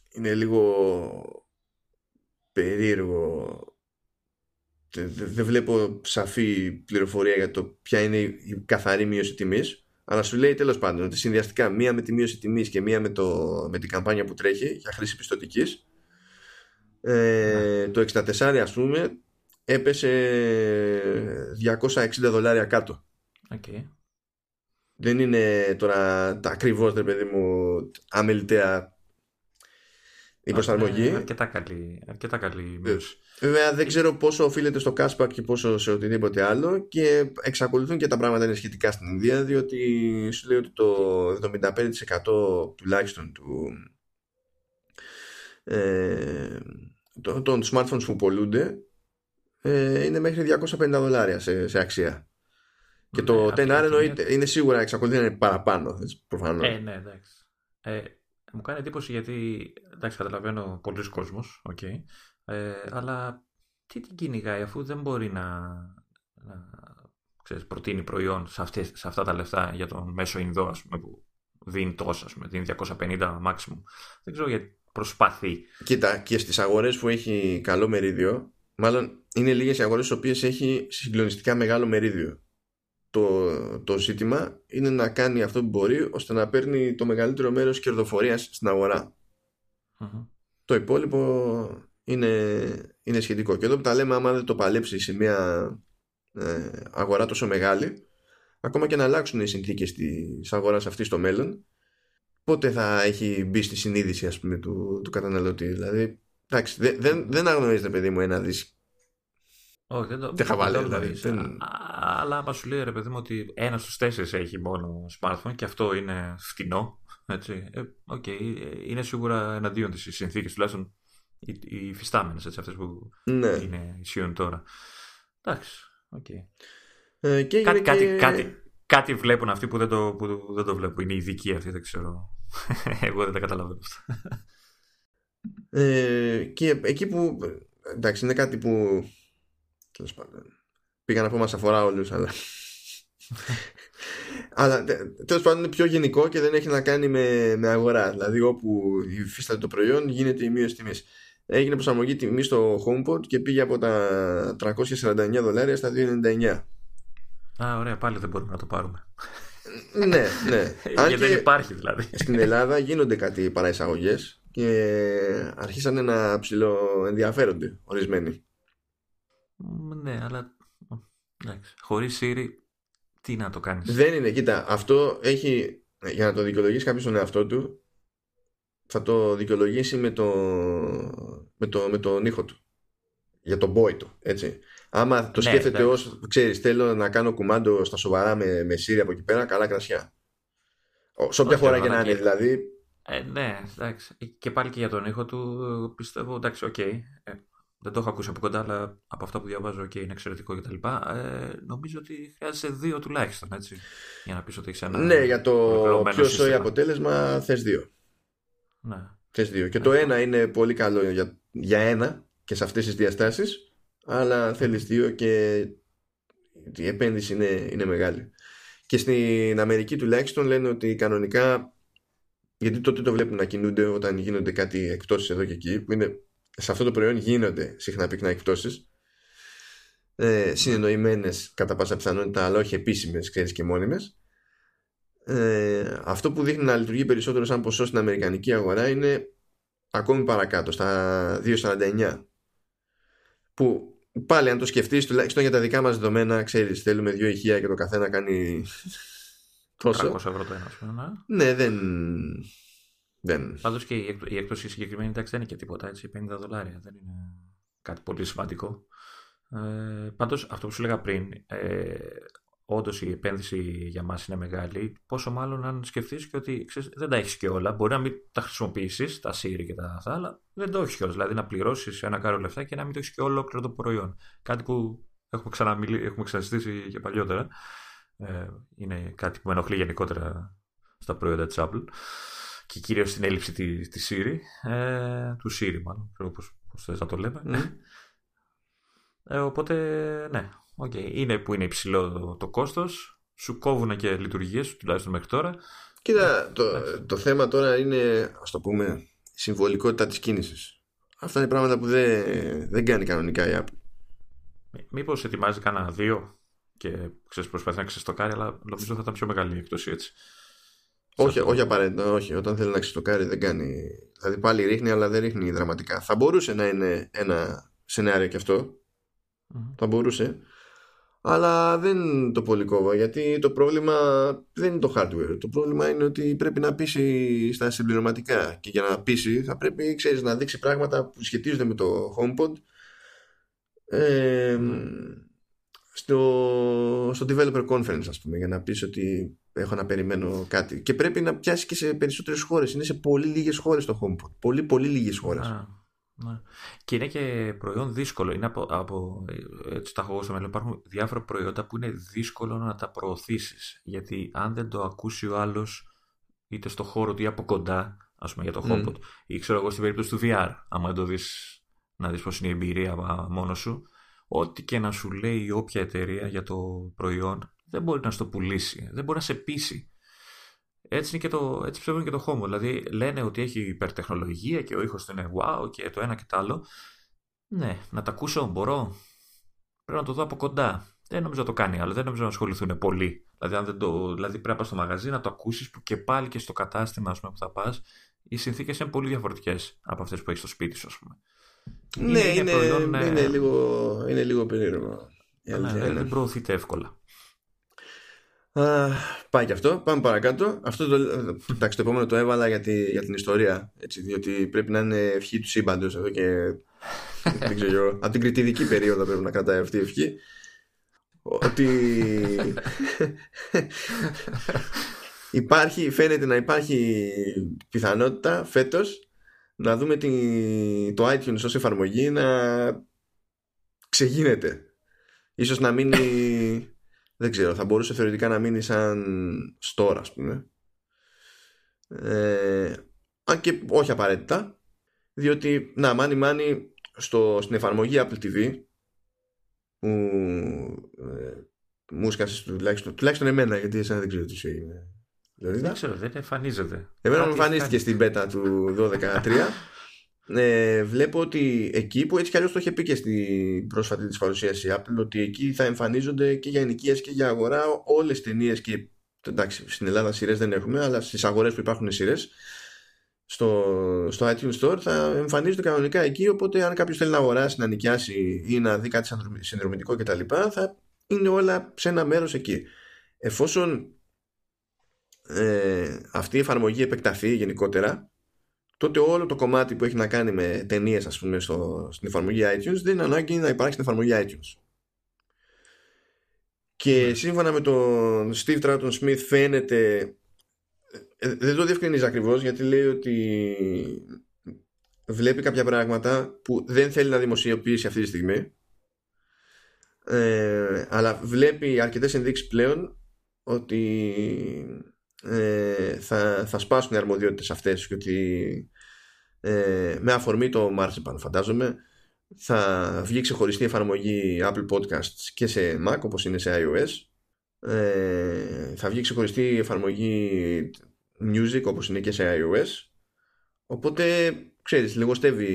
είναι λίγο περίεργο. Δεν βλέπω σαφή πληροφορία για το ποια είναι η καθαρή μείωση τιμής αλλά σου λέει τέλος πάντων ότι συνδυαστικά μία με τη μείωση τιμής και μία με, το, με την καμπάνια που τρέχει για χρήση πιστοτικής ε, ναι. το 64 ας πούμε έπεσε 260 δολάρια κάτω. Okay. Δεν είναι τώρα τα ακριβώς, ρε παιδί μου, αμεληταία η προσαρμογή. Αρκετά καλή, αρκετά καλή ε, Βέβαια δεν ξέρω πόσο οφείλεται στο cashback και πόσο σε οτιδήποτε άλλο και εξακολουθούν και τα πράγματα είναι σχετικά στην Ινδία διότι σου λέει ότι το 75% τουλάχιστον του ε, των smartphones που πολλούνται ε, είναι μέχρι 250 δολάρια σε, σε αξία. Και το 10R ναι, εννοείται, είναι σίγουρα εξακολουθεί να είναι παραπάνω. Προφανώς. Ε, ναι, εντάξει. Ε, μου κάνει εντύπωση γιατί, εντάξει, καταλαβαίνω πολλοί κόσμο, okay, ε, αλλά τι την κυνηγάει αφού δεν μπορεί να, να ξέρεις, προτείνει προϊόν σε, αυτές, σε αυτά τα λεφτά για τον μέσο Ινδό, ας πούμε, που δίνει τόσα, ας πούμε, δίνει 250 maximum. Δεν ξέρω γιατί προσπαθεί. Κοίτα, και στις αγορές που έχει καλό μερίδιο, μάλλον είναι λίγες οι αγορές στις οποίες έχει συγκλονιστικά μεγάλο μερίδιο. Το, το ζήτημα είναι να κάνει αυτό που μπορεί ώστε να παίρνει το μεγαλύτερο μέρος κερδοφορίας στην αγορα Το υπόλοιπο είναι, είναι σχετικό. Και εδώ που τα λέμε, άμα δεν το παλέψει σε μια ε, αγορά τόσο μεγάλη, ακόμα και να αλλάξουν οι συνθήκες της αγοράς αυτής στο μέλλον, πότε θα έχει μπει στη συνείδηση ας πούμε, του, του καταναλωτή. Δηλαδή, εντάξει, δεν, δεν, δεν αγνωρίζεται, παιδί μου, ένα δις όχι, δεν το δεν χαβάλε, δηλαδή. Δεν... Αλλά άμα σου λέει ρε παιδί μου ότι ένας στους τέσσερις έχει μόνο smartphone και αυτό είναι φτηνό. Έτσι. Ε, okay, είναι σίγουρα εναντίον της συνθήκης, τουλάχιστον οι, οι φυστάμενες αυτές που ναι. είναι ισχύουν τώρα. Εντάξει. Okay. Ε, και κάτι, και... κάτι, κάτι, κάτι βλέπουν αυτοί που δεν το, που δεν το βλέπουν. Είναι ειδικοί αυτοί, δεν ξέρω. Εγώ δεν τα καταλαβαίνω αυτά. Ε, και εκεί που εντάξει είναι κάτι που Τέλος πάντων. Πήγα να πω μας αφορά όλους, αλλά. αλλά τέλος πάντων είναι πιο γενικό και δεν έχει να κάνει με, με αγορά. Δηλαδή, όπου υφίσταται το προϊόν, γίνεται η μείωση τιμής. Έγινε προσαρμογή τιμή στο HomePod και πήγε από τα 349 δολάρια στα 299. Α, ωραία, πάλι δεν μπορούμε να το πάρουμε. ναι, ναι. Αν δεν υπάρχει δηλαδή. Στην Ελλάδα γίνονται κάτι παραεισαγωγές και αρχίσανε να ψηλοενδιαφέρονται ορισμένοι. Ναι, αλλά εντάξει, χωρίς Siri τι να το κάνεις; Δεν είναι, κοίτα, αυτό έχει, για να το δικαιολογήσει κάποιος τον εαυτό του, θα το δικαιολογήσει με, το, με, το, με τον ήχο του. Για το μπόι του, έτσι. Άμα το ναι, σκέφτεται ως, ξέρεις, θέλω να κάνω κουμάντο στα σοβαρά με, με Siri από εκεί πέρα, καλά κρασιά. Σε όποια χώρα και να είναι, δηλαδή. Ε, ναι, εντάξει. Και πάλι και για τον ήχο του πιστεύω, εντάξει, ok. Okay. Ε, δεν το έχω ακούσει από κοντά, αλλά από αυτά που διαβάζω και είναι εξαιρετικό κτλ. Ε, νομίζω ότι χρειάζεσαι δύο τουλάχιστον έτσι. Για να πεις ότι έχεις ένα. Ναι, για το πιο σοϊ αποτέλεσμα θες δύο. Ναι. Θες δύο. Και το ένα είναι πολύ καλό για, για ένα και σε αυτές τις διαστάσεις, αλλά θέλεις δύο και η επένδυση είναι, είναι μεγάλη. Και στην Αμερική τουλάχιστον λένε ότι κανονικά γιατί τότε το βλέπουν να κινούνται όταν γίνονται κάτι εκτός εδώ και εκεί που είναι σε αυτό το προϊόν γίνονται συχνά πυκνά εκπτώσεις ε, συνεννοημένες κατά πάσα πιθανότητα αλλά όχι επίσημες ξέρεις και μόνιμες ε, αυτό που δείχνει να λειτουργεί περισσότερο σαν ποσό στην αμερικανική αγορά είναι ακόμη παρακάτω στα 2.49 που πάλι αν το σκεφτείς τουλάχιστον για τα δικά μας δεδομένα ξέρεις θέλουμε δύο ηχεία και το καθένα κάνει τόσο 300 ευρώ το ένα ναι. ναι δεν δεν. Πάντως και η έκπτωση συγκεκριμένη εντάξει δεν είναι και τίποτα έτσι 50 δολάρια δεν είναι κάτι πολύ σημαντικό ε, πάντως αυτό που σου έλεγα πριν ε, όντως η επένδυση για μας είναι μεγάλη, πόσο μάλλον αν σκεφτείς και ότι ξέρεις, δεν τα έχεις και όλα. Μπορεί να μην τα χρησιμοποιήσεις, τα Siri και τα αυτά, αλλά δεν το έχεις όλα. Δηλαδή να πληρώσεις ένα κάρο λεφτά και να μην το έχεις και ολόκληρο το προϊόν. Κάτι που έχουμε, ξαναμιλ... έχουμε ξαναστήσει και παλιότερα. Ε, είναι κάτι που με ενοχλεί γενικότερα στα προϊόντα της Apple και κυρίως στην έλλειψη τη, της Siri, ε, του Siri μάλλον, ξέρω πώς, πώς θες να το λέμε. Mm. Ε, οπότε, ναι, Okay. Είναι που είναι υψηλό το, το κόστος, σου κόβουν και λειτουργίες σου τουλάχιστον μέχρι τώρα. Κοίτα, το, το θέμα τώρα είναι, ας το πούμε, η συμβολικότητα της κίνησης. Αυτά είναι πράγματα που δεν, δεν κάνει κανονικά η Apple. Μήπως ετοιμάζει κανένα δύο και ξέρεις, προσπαθεί να ξεστοκάρει, αλλά νομίζω θα ήταν πιο μεγάλη η έκπτωση έτσι. Όχι, όχι απαραίτητα, όχι. Όταν θέλει να ξεστοκάρει δεν κάνει. Δηλαδή πάλι ρίχνει, αλλά δεν ρίχνει δραματικά. Θα μπορούσε να είναι ένα σενάριο κι αυτό. Mm-hmm. Θα μπορούσε αλλά δεν το πολύ κόβω γιατί το πρόβλημα δεν είναι το hardware. Το πρόβλημα είναι ότι πρέπει να πείσει στα συμπληρωματικά. Και για να πείσει θα πρέπει ξέρεις, να δείξει πράγματα που σχετίζονται με το HomePod. Ε, στο, στο developer conference ας πούμε για να πεις ότι έχω να περιμένω κάτι. Και πρέπει να πιάσει και σε περισσότερες χώρες. Είναι σε πολύ λίγες χώρες το HomePod. Πολύ πολύ λίγες χώρες ναι. Και είναι και προϊόν δύσκολο. Είναι από, από έτσι τα έχω στο μέλλον. Υπάρχουν διάφορα προϊόντα που είναι δύσκολο να τα προωθήσεις. Γιατί αν δεν το ακούσει ο άλλος, είτε στο χώρο του ή από κοντά, ας πούμε για το HomePod, mm. ή ξέρω εγώ στην περίπτωση του VR, άμα δεν το δεις να δεις πώς είναι η εμπειρία μόνο σου, ό,τι και να σου λέει όποια εταιρεία για το προϊόν, δεν μπορεί να σου το πουλήσει. Δεν μπορεί να σε πείσει. Έτσι, είναι και το, έτσι πιστεύουν και το Homo. Δηλαδή λένε ότι έχει υπερτεχνολογία και ο ήχος είναι wow και το ένα και το άλλο. Ναι, να τα ακούσω μπορώ. Πρέπει να το δω από κοντά. Δεν νομίζω να το κάνει άλλο. Δεν νομίζω να ασχοληθούν πολύ. Δηλαδή, αν δεν το, δηλαδή πρέπει να πας στο μαγαζί να το ακούσεις που και πάλι και στο κατάστημα πούμε, που θα πας οι συνθήκες είναι πολύ διαφορετικές από αυτές που έχεις στο σπίτι σου, ας πούμε. Ναι, είναι, είναι, προϊόν, είναι, είναι, λίγο, είναι λίγο περίεργο. Ναι, δεν προωθείται εύκολα πάει και αυτό. Πάμε παρακάτω. Αυτό το, εντάξει, το επόμενο το έβαλα για, τη, για την ιστορία. Έτσι, διότι πρέπει να είναι ευχή του σύμπαντος εδώ και. δεν ξέρω Από την κριτική περίοδο πρέπει να κρατάει αυτή η ευχή. Ότι. υπάρχει, φαίνεται να υπάρχει πιθανότητα φέτος να δούμε τη, το iTunes ως εφαρμογή να ξεγίνεται. Ίσως να μείνει δεν ξέρω, θα μπορούσε θεωρητικά να μείνει σαν store, ας πούμε. Ε, αν και όχι απαραίτητα, διότι, να, μάνι μάνι στο, στην εφαρμογή Apple TV που ε, μου σκάσε τουλάχιστον, τουλάχιστον εμένα, γιατί εσένα δεν ξέρω τι σου έγινε. Δηλαδή, δεν ξέρω, δεν εμφανίζεται. Εμένα μου εμφανίστηκε στην πέτα του 12-13 ε, βλέπω ότι εκεί που έτσι κι αλλιώς το είχε πει και στην πρόσφατη της παρουσίαση Apple ότι εκεί θα εμφανίζονται και για ενοικίες και για αγορά όλες τις ταινίες και εντάξει στην Ελλάδα σειρές δεν έχουμε αλλά στις αγορές που υπάρχουν σειρές στο, στο iTunes Store θα εμφανίζονται κανονικά εκεί οπότε αν κάποιος θέλει να αγοράσει, να νοικιάσει ή να δει κάτι συνδρομητικό κτλ θα είναι όλα σε ένα μέρος εκεί. Εφόσον ε, αυτή η εφαρμογή επεκταθεί γενικότερα τότε όλο το κομμάτι που έχει να κάνει με ταινίες, ας πούμε, στο, στην εφαρμογή iTunes δεν είναι ανάγκη να υπάρχει στην εφαρμογή iTunes. Και ναι. σύμφωνα με τον Steve Troughton Smith φαίνεται ε, δεν το διευκρινίζει ακριβώς γιατί λέει ότι βλέπει κάποια πράγματα που δεν θέλει να δημοσιοποιήσει αυτή τη στιγμή ε, αλλά βλέπει αρκετές ενδείξεις πλέον ότι ε, θα, θα σπάσουν οι αρμοδιότητες αυτές και ότι ε, με αφορμή το Marzipan φαντάζομαι θα βγει ξεχωριστή εφαρμογή Apple Podcasts και σε Mac όπως είναι σε iOS. Ε, θα βγει ξεχωριστή εφαρμογή Music όπως είναι και σε iOS. Οπότε ξέρεις λιγοστεύει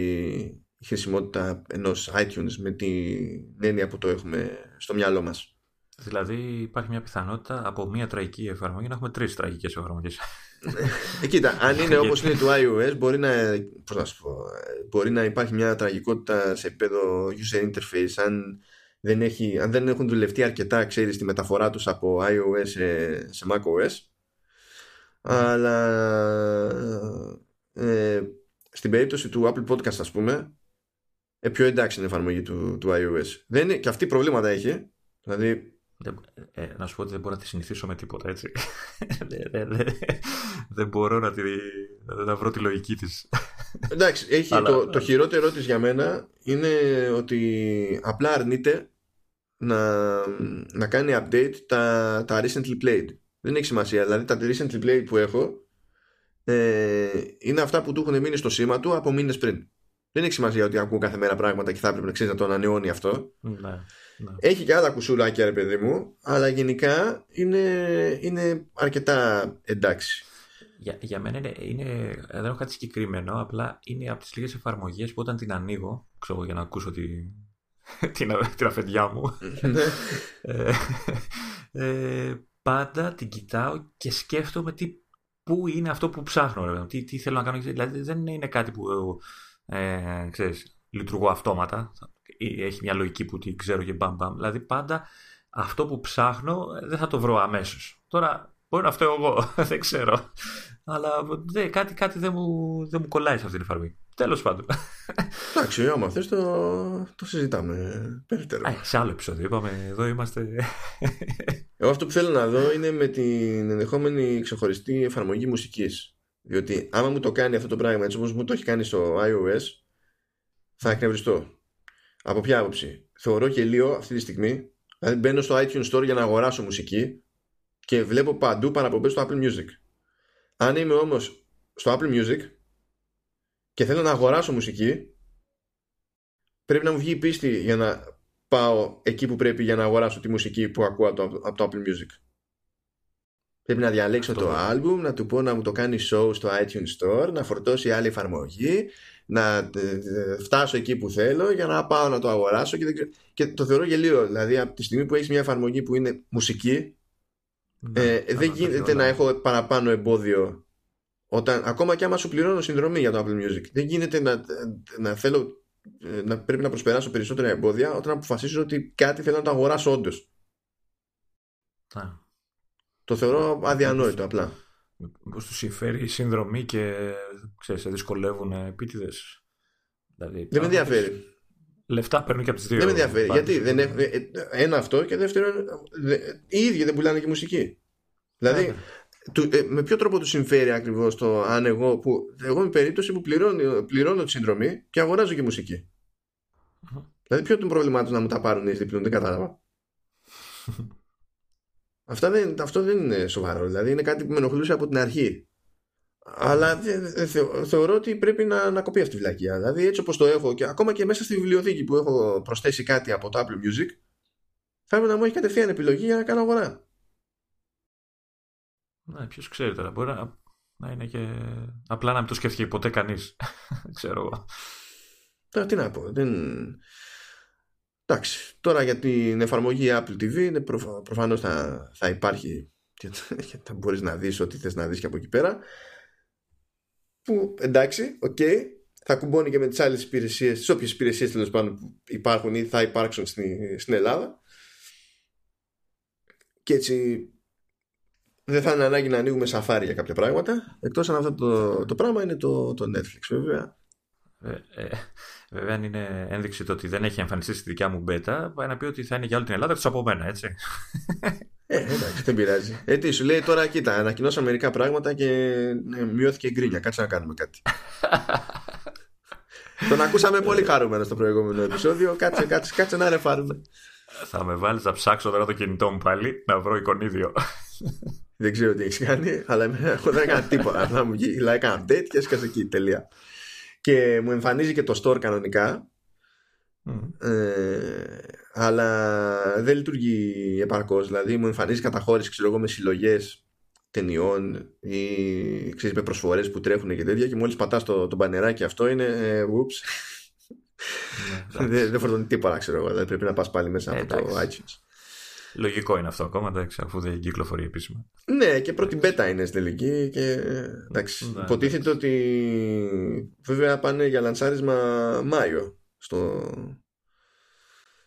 η χρησιμότητα ενός iTunes με την έννοια που το έχουμε στο μυαλό μας Δηλαδή υπάρχει μια πιθανότητα από μια τραγική εφαρμογή να έχουμε τρεις τραγικέ εφαρμογές. Ε, κοίτα, αν είναι όπως είναι του iOS μπορεί να, πώς να, σου πω, μπορεί να υπάρχει μια τραγικότητα σε επίπεδο user interface αν δεν, έχει, αν δεν έχουν δουλευτεί αρκετά ξέρεις τη μεταφορά τους από iOS σε, σε macOS. Αλλά ε, στην περίπτωση του Apple Podcast ας πούμε ε, πιο εντάξει είναι η εφαρμογή του, του iOS. Δεν είναι, και αυτή προβλήματα έχει. Δηλαδή ε, να σου πω ότι δεν μπορώ να τη συνηθίσω με τίποτα έτσι δεν μπορώ να, τη, να βρω τη λογική της εντάξει έχει, το, το χειρότερο της για μένα είναι ότι απλά αρνείται να, να κάνει update τα, τα recently played δεν έχει σημασία. Δηλαδή τα recently play που έχω ε, είναι αυτά που του έχουν μείνει στο σήμα του από μήνες πριν. Δεν έχει σημασία ότι ακούω κάθε μέρα πράγματα και θα έπρεπε να ξέρεις να το ανανεώνει αυτό. Ναι, ναι. Έχει και άλλα κουσουλάκια, ρε παιδί μου, αλλά γενικά είναι, είναι αρκετά εντάξει. Για, για μένα είναι, είναι, δεν έχω κάτι συγκεκριμένο, απλά είναι από τις λίγες εφαρμογές που όταν την ανοίγω, ξέρω για να ακούσω τη, την, την αφεντιά μου. Ναι. ε, ε, πάντα την κοιτάω και σκέφτομαι τι, πού είναι αυτό που ψάχνω, τι, τι θέλω να κάνω. Δηλαδή δεν είναι κάτι που ε, ξέρεις, λειτουργώ αυτόματα. Έχει μια λογική που την ξέρω και μπαμ μπαμ. Δηλαδή πάντα αυτό που ψάχνω ε, δεν θα το βρω αμέσως. Τώρα μπορεί να φταίω εγώ, δεν ξέρω. Αλλά δε, κάτι, κάτι δεν, μου, δεν μου κολλάει σε αυτή την εφαρμογή. Τέλος πάντων. Εντάξει, άμα θες το, το συζητάμε περαιτέρω. σε άλλο επεισόδιο είπαμε, εδώ είμαστε. Εγώ αυτό που θέλω να δω είναι με την ενδεχόμενη ξεχωριστή εφαρμογή μουσικής. Διότι άμα μου το κάνει αυτό το πράγμα έτσι όπως μου το έχει κάνει στο iOS, θα εκνευριστώ. Από ποια άποψη; Θεωρώ γελίο αυτή τη στιγμή. Δηλαδή μπαίνω στο iTunes Store για να αγοράσω μουσική και βλέπω παντού παραπομπές στο Apple Music. Αν είμαι όμως στο Apple Music και θέλω να αγοράσω μουσική, πρέπει να μου βγει η πίστη για να πάω εκεί που πρέπει για να αγοράσω τη μουσική που ακούω από το, Apple Music. Πρέπει να διαλέξω το album, να του πω να μου το κάνει show στο iTunes Store, να φορτώσει άλλη εφαρμογή, να ε, ε, φτάσω εκεί που θέλω για να πάω να το αγοράσω και, και το θεωρώ γελίο. Δηλαδή από τη στιγμή που έχεις μια εφαρμογή που είναι μουσική, ναι, ε, δεν γίνεται να έχω παραπάνω εμπόδιο όταν, ακόμα και άμα σου πληρώνω συνδρομή για το Apple Music, δεν γίνεται να, να θέλω να πρέπει να προσπεράσω περισσότερα εμπόδια όταν αποφασίσω ότι κάτι θέλω να το αγοράσω όντως. Το θεωρώ αδιανόητο απλά. Πώ του συμφέρει η συνδρομή και ξέρεις, σε δυσκολεύουν επίτηδες. Δηλαδή, δεν με ενδιαφέρει. Λεφτά παίρνουν και από τις δύο. Δεν με ενδιαφέρει. Γιατί δεν ε, ένα αυτό και δεύτερον, οι ίδιοι δεν πουλάνε και μουσική. Δηλαδή, του, ε, με ποιο τρόπο του συμφέρει ακριβώς το αν εγώ. Που, εγώ είμαι περίπτωση που πληρώνω, πληρώνω τη συνδρομή και αγοράζω και μουσική. Mm-hmm. Δηλαδή, ποιο είναι το πρόβλημά τους να μου τα πάρουν οι διπλούν, δεν κατάλαβα. Αυτά δεν, αυτό δεν είναι σοβαρό. Δηλαδή, είναι κάτι που με ενοχλούσε από την αρχή. Αλλά θε, θεωρώ ότι πρέπει να, να κοπεί αυτή η βλακία. Δηλαδή, έτσι όπως το έχω και ακόμα και μέσα στη βιβλιοθήκη που έχω προσθέσει κάτι από το Apple Music, θα έπρεπε να μου έχει κατευθείαν επιλογή για να κάνω αγορά. Ναι, ποιος ξέρει τώρα. Μπορεί να, να είναι και. Απλά να μην το σκεφτεί ποτέ κανείς. Ξέρω εγώ. Τώρα τι να πω. Δεν... Εντάξει. Τώρα για την εφαρμογή Apple TV είναι προ... προφανώς θα, θα υπάρχει και θα μπορείς να δεις ό,τι θες να δεις και από εκεί πέρα. Που εντάξει, ok. Okay, θα κουμπώνει και με τις άλλες υπηρεσίες, τις όποιες υπηρεσίες τέλος πάντων που υπάρχουν ή θα υπάρξουν στην, στην Ελλάδα. Και έτσι δεν θα είναι ανάγκη να ανοίγουμε Safari για κάποια πράγματα. Εκτός αν αυτό το, το πράγμα είναι το, το Netflix βέβαια. Ε, ε, βέβαια, αν είναι ένδειξη το ότι δεν έχει εμφανιστεί στη δικιά μου beta, πάει να πει ότι θα είναι για όλη την Ελλάδα εκτός από μένα, έτσι. Ε, εντάξει, δεν πειράζει. Ε, τι σου λέει τώρα, κοίτα, ανακοινώσαμε μερικά πράγματα και ναι, μειώθηκε η γκρίνια. Κάτσε να κάνουμε κάτι. Τον ακούσαμε πολύ χαρούμενο στο προηγούμενο επεισόδιο. Κάτσε, κάτσε, κάτσε να ρεφάρουμε. Θα με βάλεις να ψάξω τώρα το κινητό μου πάλι να βρω εικονίδιο. Δεν ξέρω τι έχεις κάνει, αλλά εγώ δεν έκανα τίποτα. Απλά μου βγήκε, έκανα update και έσκασε εκεί. Τελεία. Και μου εμφανίζει και το store κανονικά. Ε, αλλά δεν λειτουργεί επαρκώς. Δηλαδή μου εμφανίζει καταχώρηση ξέρω εγώ, με συλλογές ταινιών ή ξέρεις, με προσφορές που τρέχουν και τέτοια. Και μόλις πατάς το, το μπανεράκι αυτό είναι. Ε, ναι, δεν, δεν φορτώνει τίποτα, ξέρω εγώ. Δηλαδή πρέπει να πας πάλι μέσα από το iTunes. Λογικό είναι αυτό ακόμα, εντάξει, αφού δεν κυκλοφορεί επίσημα. Ναι, και πρώτη μπέτα είναι στην τελική. Και, εντάξει, ναι, υποτίθεται ότι βέβαια πάνε για λανσάρισμα Μάιο στο,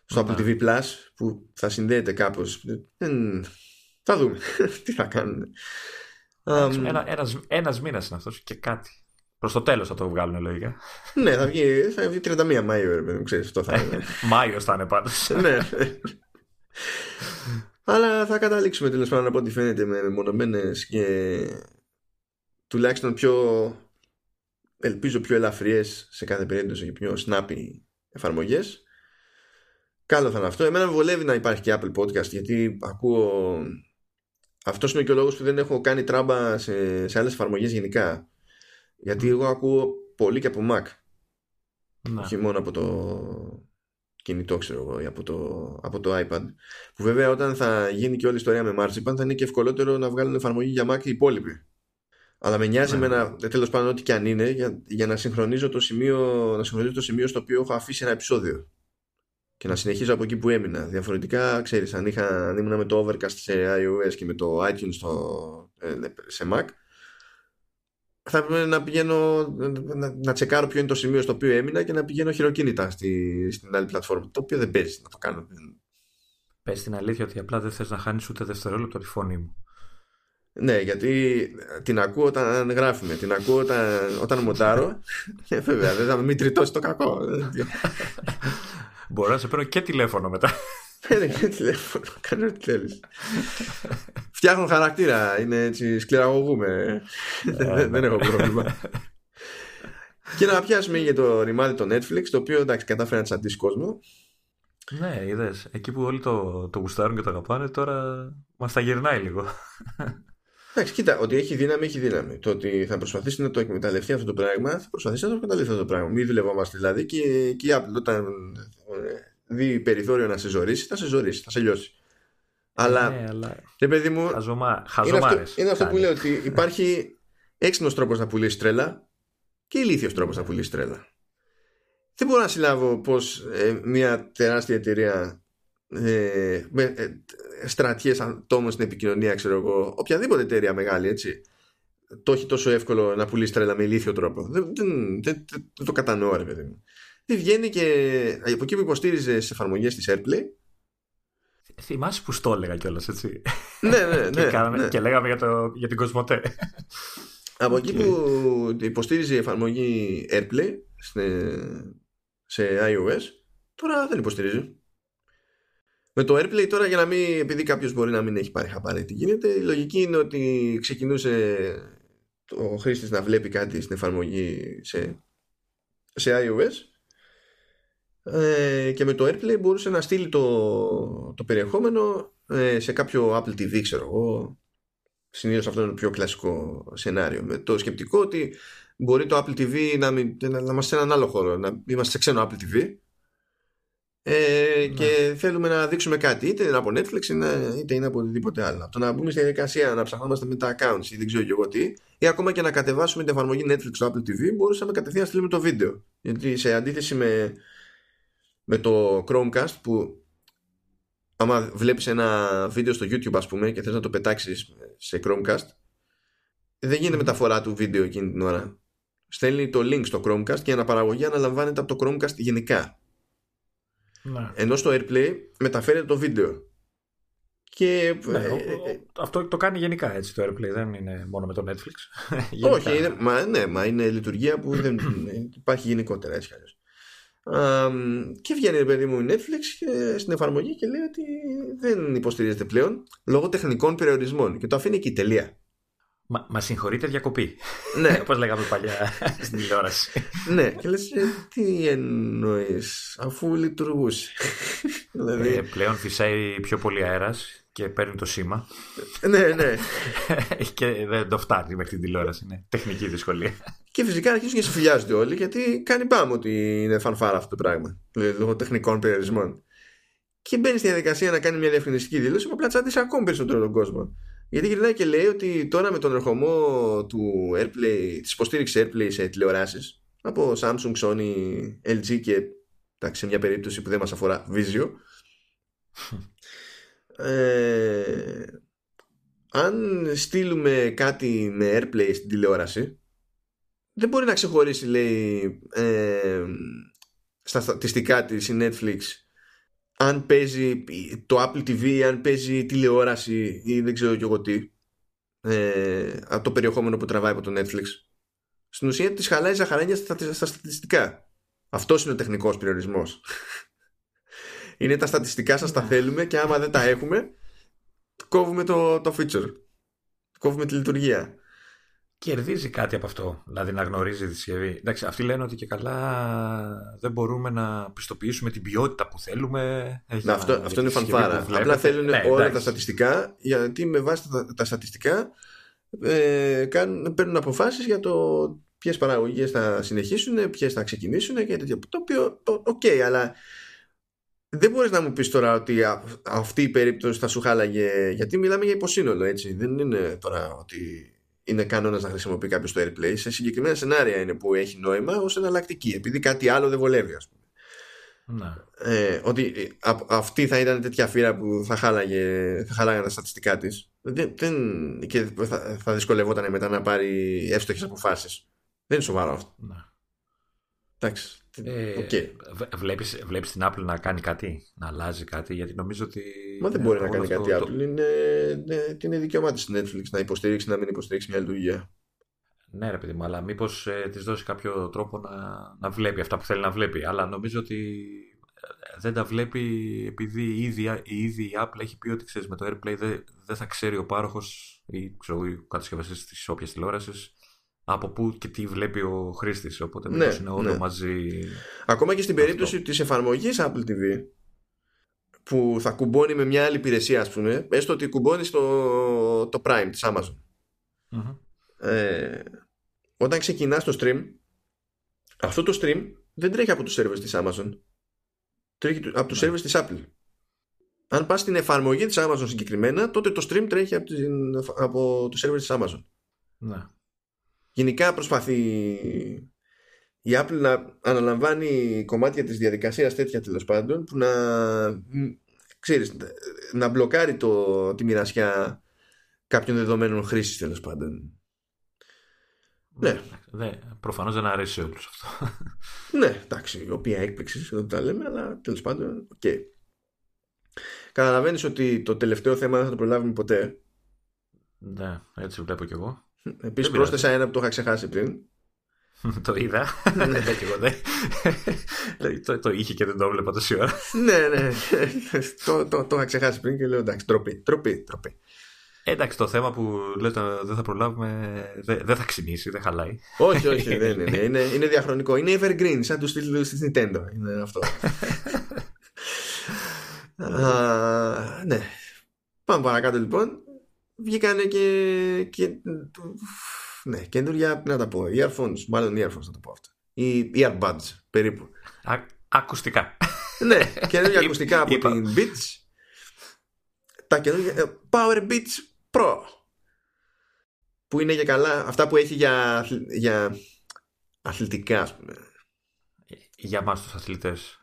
στο Apple TV Plus που θα συνδέεται κάπως. Θα δούμε τι θα κάνουν. Ένα, ένας, ένας μήνας είναι αυτός και κάτι. Προς το τέλος θα το βγάλουν λογικά. ναι, θα βγει, θα βγει 31 Μάιο, δεν ξέρεις, αυτό θα είναι. Μάιος θα είναι πάντως. ναι. Αλλά θα καταλήξουμε τέλος πάντων από ό,τι φαίνεται με μονομένε και τουλάχιστον πιο ελπίζω πιο ελαφριές σε κάθε περίπτωση και πιο snappy εφαρμογές Καλό θα είναι αυτό. Εμένα με βολεύει να υπάρχει και Apple Podcast γιατί ακούω. Αυτός είναι και ο λόγο που δεν έχω κάνει τράμπα σε, σε άλλες εφαρμογές γενικά. Γιατί εγώ ακούω πολύ και από Mac. Να. Όχι μόνο από το κινητό, ξέρω εγώ, ή από το, από το iPad. Που βέβαια όταν θα γίνει και όλη η ιστορία με Marzipan θα είναι και ευκολότερο να βγάλουν εφαρμογή για Mac οι υπόλοιποι. Αλλά με νοιάζει ναι. με τέλος πάντων, ό,τι και αν είναι, για, για να, συγχρονίζω το σημείο, να συγχρονίζω το σημείο στο οποίο έχω αφήσει ένα επεισόδιο και να συνεχίζω από εκεί που έμεινα. Διαφορετικά, ξέρεις, αν, είχα, αν ήμουν με το Overcast σε iOS και με το iTunes στο, ε, σε Mac, θα πρέπει να πηγαίνω να, να, τσεκάρω ποιο είναι το σημείο στο οποίο έμεινα και να πηγαίνω χειροκίνητα στη, στην άλλη πλατφόρμα. Το οποίο δεν παίζει να το κάνω. Πες την αλήθεια ότι απλά δεν θες να χάνεις ούτε δευτερόλεπτο τη φωνή μου. Ναι, γιατί την ακούω όταν γράφουμε, την ακούω όταν, όταν μοντάρω. Ε, βέβαια, δεν θα μην τριτώσει το κακό. Μπορώ να σε παίρνω και τηλέφωνο μετά. Παίρνει και τηλέφωνο, κάνω ό,τι θέλεις. Φτιάχνω χαρακτήρα, είναι έτσι, σκληραγωγούμε. Ε, δεν έχω πρόβλημα. Και να πιάσουμε για το ρημάδι το Netflix, το οποίο εντάξει κατάφερε να τσαντήσει κόσμο. Ναι, είδες. Εκεί που όλοι το, το γουστάρουν και το αγαπάνε, τώρα μας τα γυρνάει λίγο. Εντάξει, κοίτα, ότι έχει δύναμη, έχει δύναμη. Το ότι θα προσπαθήσει να το εκμεταλλευτεί αυτό το πράγμα, θα προσπαθήσει να το εκμεταλλευτεί αυτό το πράγμα. Μην δουλευόμαστε δηλαδή και, και η Apple όταν δει περιθώριο να σε ζωρίσει, θα σε ζωρίσει, θα σε λιώσει. Αλλά, ναι, αλλά... Ναι, παιδί μου, Χαζομά, είναι αυτό, είναι αυτό που λέω ότι υπάρχει έξυπνος τρόπος να πουλήσεις τρέλα και ηλίθιος τρόπος να πουλήσεις τρέλα. Δεν μπορώ να συλλάβω πώ ε, μια τεράστια εταιρεία ε, με ε, στρατιές ατόμων στην επικοινωνία, ξέρω εγώ, οποιαδήποτε εταιρεία μεγάλη, έτσι, το έχει τόσο εύκολο να πουλήσει τρέλα με ηλίθιο τρόπο. Δεν, δεν, δεν, δεν το κατανοώ, ρε παιδί μου. Δεν βγαίνει και από εκεί που υποστήριζε σε εφαρμογές της Airplay. Θυμάσαι που στο έλεγα κιόλας, έτσι. ναι, ναι, ναι, και, ναι. και λέγαμε για, το, για την Κοσμοτέ. Από εκεί που υποστήριζε η εφαρμογή Airplay σε iOS, τώρα δεν υποστηρίζει. Με το AirPlay τώρα για να μην, επειδή κάποιος μπορεί να μην έχει πάρει χαπάρι τι γίνεται, η λογική είναι ότι ξεκινούσε ο χρήστης να βλέπει κάτι στην εφαρμογή σε, σε iOS ε, και με το AirPlay μπορούσε να στείλει το, το περιεχόμενο ε, σε κάποιο Apple TV ξέρω εγώ. Συνήθως αυτό είναι το πιο κλασικό σενάριο. Με το σκεπτικό ότι μπορεί το Apple TV να, μην, να, να είμαστε σε έναν άλλο χώρο να είμαστε σε ξένο Apple TV ε, ναι. και θέλουμε να δείξουμε κάτι είτε είναι από Netflix είτε είναι από οτιδήποτε άλλο. Το να μπούμε στη διαδικασία να ψαχνόμαστε με τα accounts ή δεν ξέρω και εγώ τι ή ακόμα και να κατεβάσουμε την εφαρμογή Netflix στο Apple TV μπορούσαμε κατευθείαν να στείλουμε το βίντεο. Γιατί σε αντίθεση με, με το Chromecast που άμα βλέπεις ένα βίντεο στο YouTube ας πούμε και θες να το πετάξεις σε Chromecast δεν γίνεται μεταφορά του βίντεο εκείνη την ώρα στέλνει το link στο Chromecast και η αναπαραγωγή αναλαμβάνεται από το Chromecast γενικά ναι. Ενώ στο AirPlay μεταφέρεται το βίντεο. Και, ναι, ε, ε, αυτό το κάνει γενικά έτσι το AirPlay, δεν είναι μόνο με το Netflix. Όχι, είναι, μα, ναι, μα είναι λειτουργία που δεν υπάρχει γενικότερα έτσι και βγαίνει παιδί μου η Netflix και, στην εφαρμογή και λέει ότι δεν υποστηρίζεται πλέον λόγω τεχνικών περιορισμών και το αφήνει εκεί τελεία. Μα, μα συγχωρείτε διακοπή. Ναι. Όπως λέγαμε παλιά στην τηλεόραση. ναι, και λες, «Ε, τι εννοείς, αφού λειτουργούσε. δηλαδή... Ε, πλέον φυσάει πιο πολύ αέρας και παίρνει το σήμα. ναι, ναι. και δεν το φτάνει μέχρι την τηλεόραση. Είναι τεχνική δυσκολία. Και φυσικά αρχίζουν και συμφιλιάζονται όλοι γιατί κάνει πάμε ότι είναι φανφάρα αυτό το πράγμα. Λόγω τεχνικών περιορισμών. Και μπαίνει στη διαδικασία να κάνει μια διαφημιστική δήλωση που απλά τσάντισε ακόμη περισσότερο τον κόσμο. Γιατί γυρνάει και λέει ότι τώρα με τον ερχομό του AirPlay, της υποστήριξης AirPlay σε τηλεοράσεις από Samsung, Sony, LG και εντάξει, σε μια περίπτωση που δεν μας αφορά Vizio ε, αν στείλουμε κάτι με airplay στην τηλεόραση δεν μπορεί να ξεχωρίσει λέει ε, στα στατιστικά της η Netflix αν παίζει το Apple TV αν παίζει τηλεόραση ή δεν ξέρω και εγώ τι ε, από το περιεχόμενο που τραβάει από το Netflix. Στην ουσία της χαλάει ζαχαρένια στα, στα στατιστικά. Αυτός είναι ο τεχνικός περιορισμός. Είναι τα στατιστικά σας τα ναι. θέλουμε και άμα δεν τα έχουμε κόβουμε το, το feature. Κόβουμε τη λειτουργία κερδίζει κάτι από αυτό, δηλαδή να γνωρίζει τη συσκευή. Εντάξει, αυτοί λένε ότι και καλά δεν μπορούμε να πιστοποιήσουμε την ποιότητα που θέλουμε. Να, αυτό, αυτό είναι φανφάρα. Απλά θέλουν ναι, όλα τα στατιστικά, γιατί με βάση τα, τα στατιστικά ε, κάνουν, παίρνουν αποφάσεις για το ποιες παραγωγές θα συνεχίσουν, ποιες θα ξεκινήσουν και τέτοια. Το οποίο, ok, okay, αλλά δεν μπορείς να μου πεις τώρα ότι αυτή η περίπτωση θα σου χάλαγε γιατί μιλάμε για υποσύνολο έτσι δεν είναι τώρα ότι είναι κανόνας να χρησιμοποιεί κάποιος το AirPlay. Σε συγκεκριμένα σενάρια είναι που έχει νόημα ως εναλλακτική, επειδή κάτι άλλο δεν βολεύει, ας πούμε. Να. Ε, ότι ε, αυτή θα ήταν τέτοια φύρα που θα χάλαγε, θα χάλαγαν τα στατιστικά της δεν, και θα, θα δυσκολευόταν μετά να πάρει εύστοχες αποφάσεις. Δεν είναι σοβαρό αυτό. Να. Εντάξει. Ε, okay. βλέπεις, βλέπεις την Apple να κάνει κάτι, να αλλάζει κάτι, γιατί νομίζω ότι... Μα δεν μπορεί να κάνει κάτι το... Apple. Είναι, είναι, είναι δικαίωμά της Netflix να υποστηρίξει, να μην υποστηρίξει μια λειτουργία. Ναι ρε παιδί μου, αλλά μήπως ε, της δώσει κάποιο τρόπο να, να βλέπει αυτά που θέλει να βλέπει. Αλλά νομίζω ότι ε, δεν τα βλέπει επειδή η ίδια, η ίδια η Apple έχει πει ότι ξέρεις, με το AirPlay δεν, δεν θα ξέρει ο πάροχος ή ξέρω, ο κατασκευαστής της όποιας τηλεόρασης από πού και τι βλέπει ο χρήστης. Οπότε ναι, είναι όλο ναι. μαζί. Ακόμα και στην περίπτωση της εφαρμογής Apple TV που θα κουμπώνει με μια άλλη υπηρεσία, ας πούμε, έστω ότι κουμπώνει στο το Prime της Amazon. Ε, όταν ξεκινάς το stream, αυτό το stream δεν τρέχει από το server της Amazon. Τρέχει από το ναι. server της Apple. Αν πας στην εφαρμογή της Amazon συγκεκριμένα, τότε το stream τρέχει από, την, από το server της Amazon. Ναι γενικά προσπαθεί η Apple να αναλαμβάνει κομμάτια της διαδικασίας τέτοια τέλος πάντων που να ξέρεις, να μπλοκάρει το, τη μοιρασιά κάποιων δεδομένων χρήσης τέλος πάντων. Ναι. ναι. Προφανώς δεν αρέσει σε όλους αυτό. ναι, εντάξει, η οποία έκπληξη δεν τα λέμε, αλλά τέλος πάντων, ok. Okay. Καταλαβαίνεις ότι το τελευταίο θέμα δεν θα το προλάβουμε ποτέ. Ναι, έτσι βλέπω κι εγώ. Επίσης πρόσθεσα ένα που το είχα ξεχάσει πριν. το είδα. Ναι. το, το είχε και δεν το έβλεπα τόση ώρα. ναι, ναι. το, το, το είχα ξεχάσει πριν και λέω εντάξει, τροπή, τροπή, τροπή. Εντάξει, το θέμα που λέτε δεν θα προλάβουμε δεν θα ξυνήσει, δεν χαλάει. όχι, όχι, δεν είναι, είναι. Είναι διαχρονικό. Είναι evergreen, σαν τους στήλου της Nintendo. Είναι αυτό. ναι. Πάμε παρακάτω λοιπόν βγήκανε και, και ναι, καινούργια, να τα πω, earphones, μάλλον earphones να το πω αυτό. Ή earbuds, περίπου. Α, ακουστικά. ναι, καινούργια ακουστικά από την Beats. Τα καινούργια ε, Power Beats Pro. Που είναι για καλά, αυτά που έχει για, για αθλητικά, ας πούμε. Για μας τους αθλητές.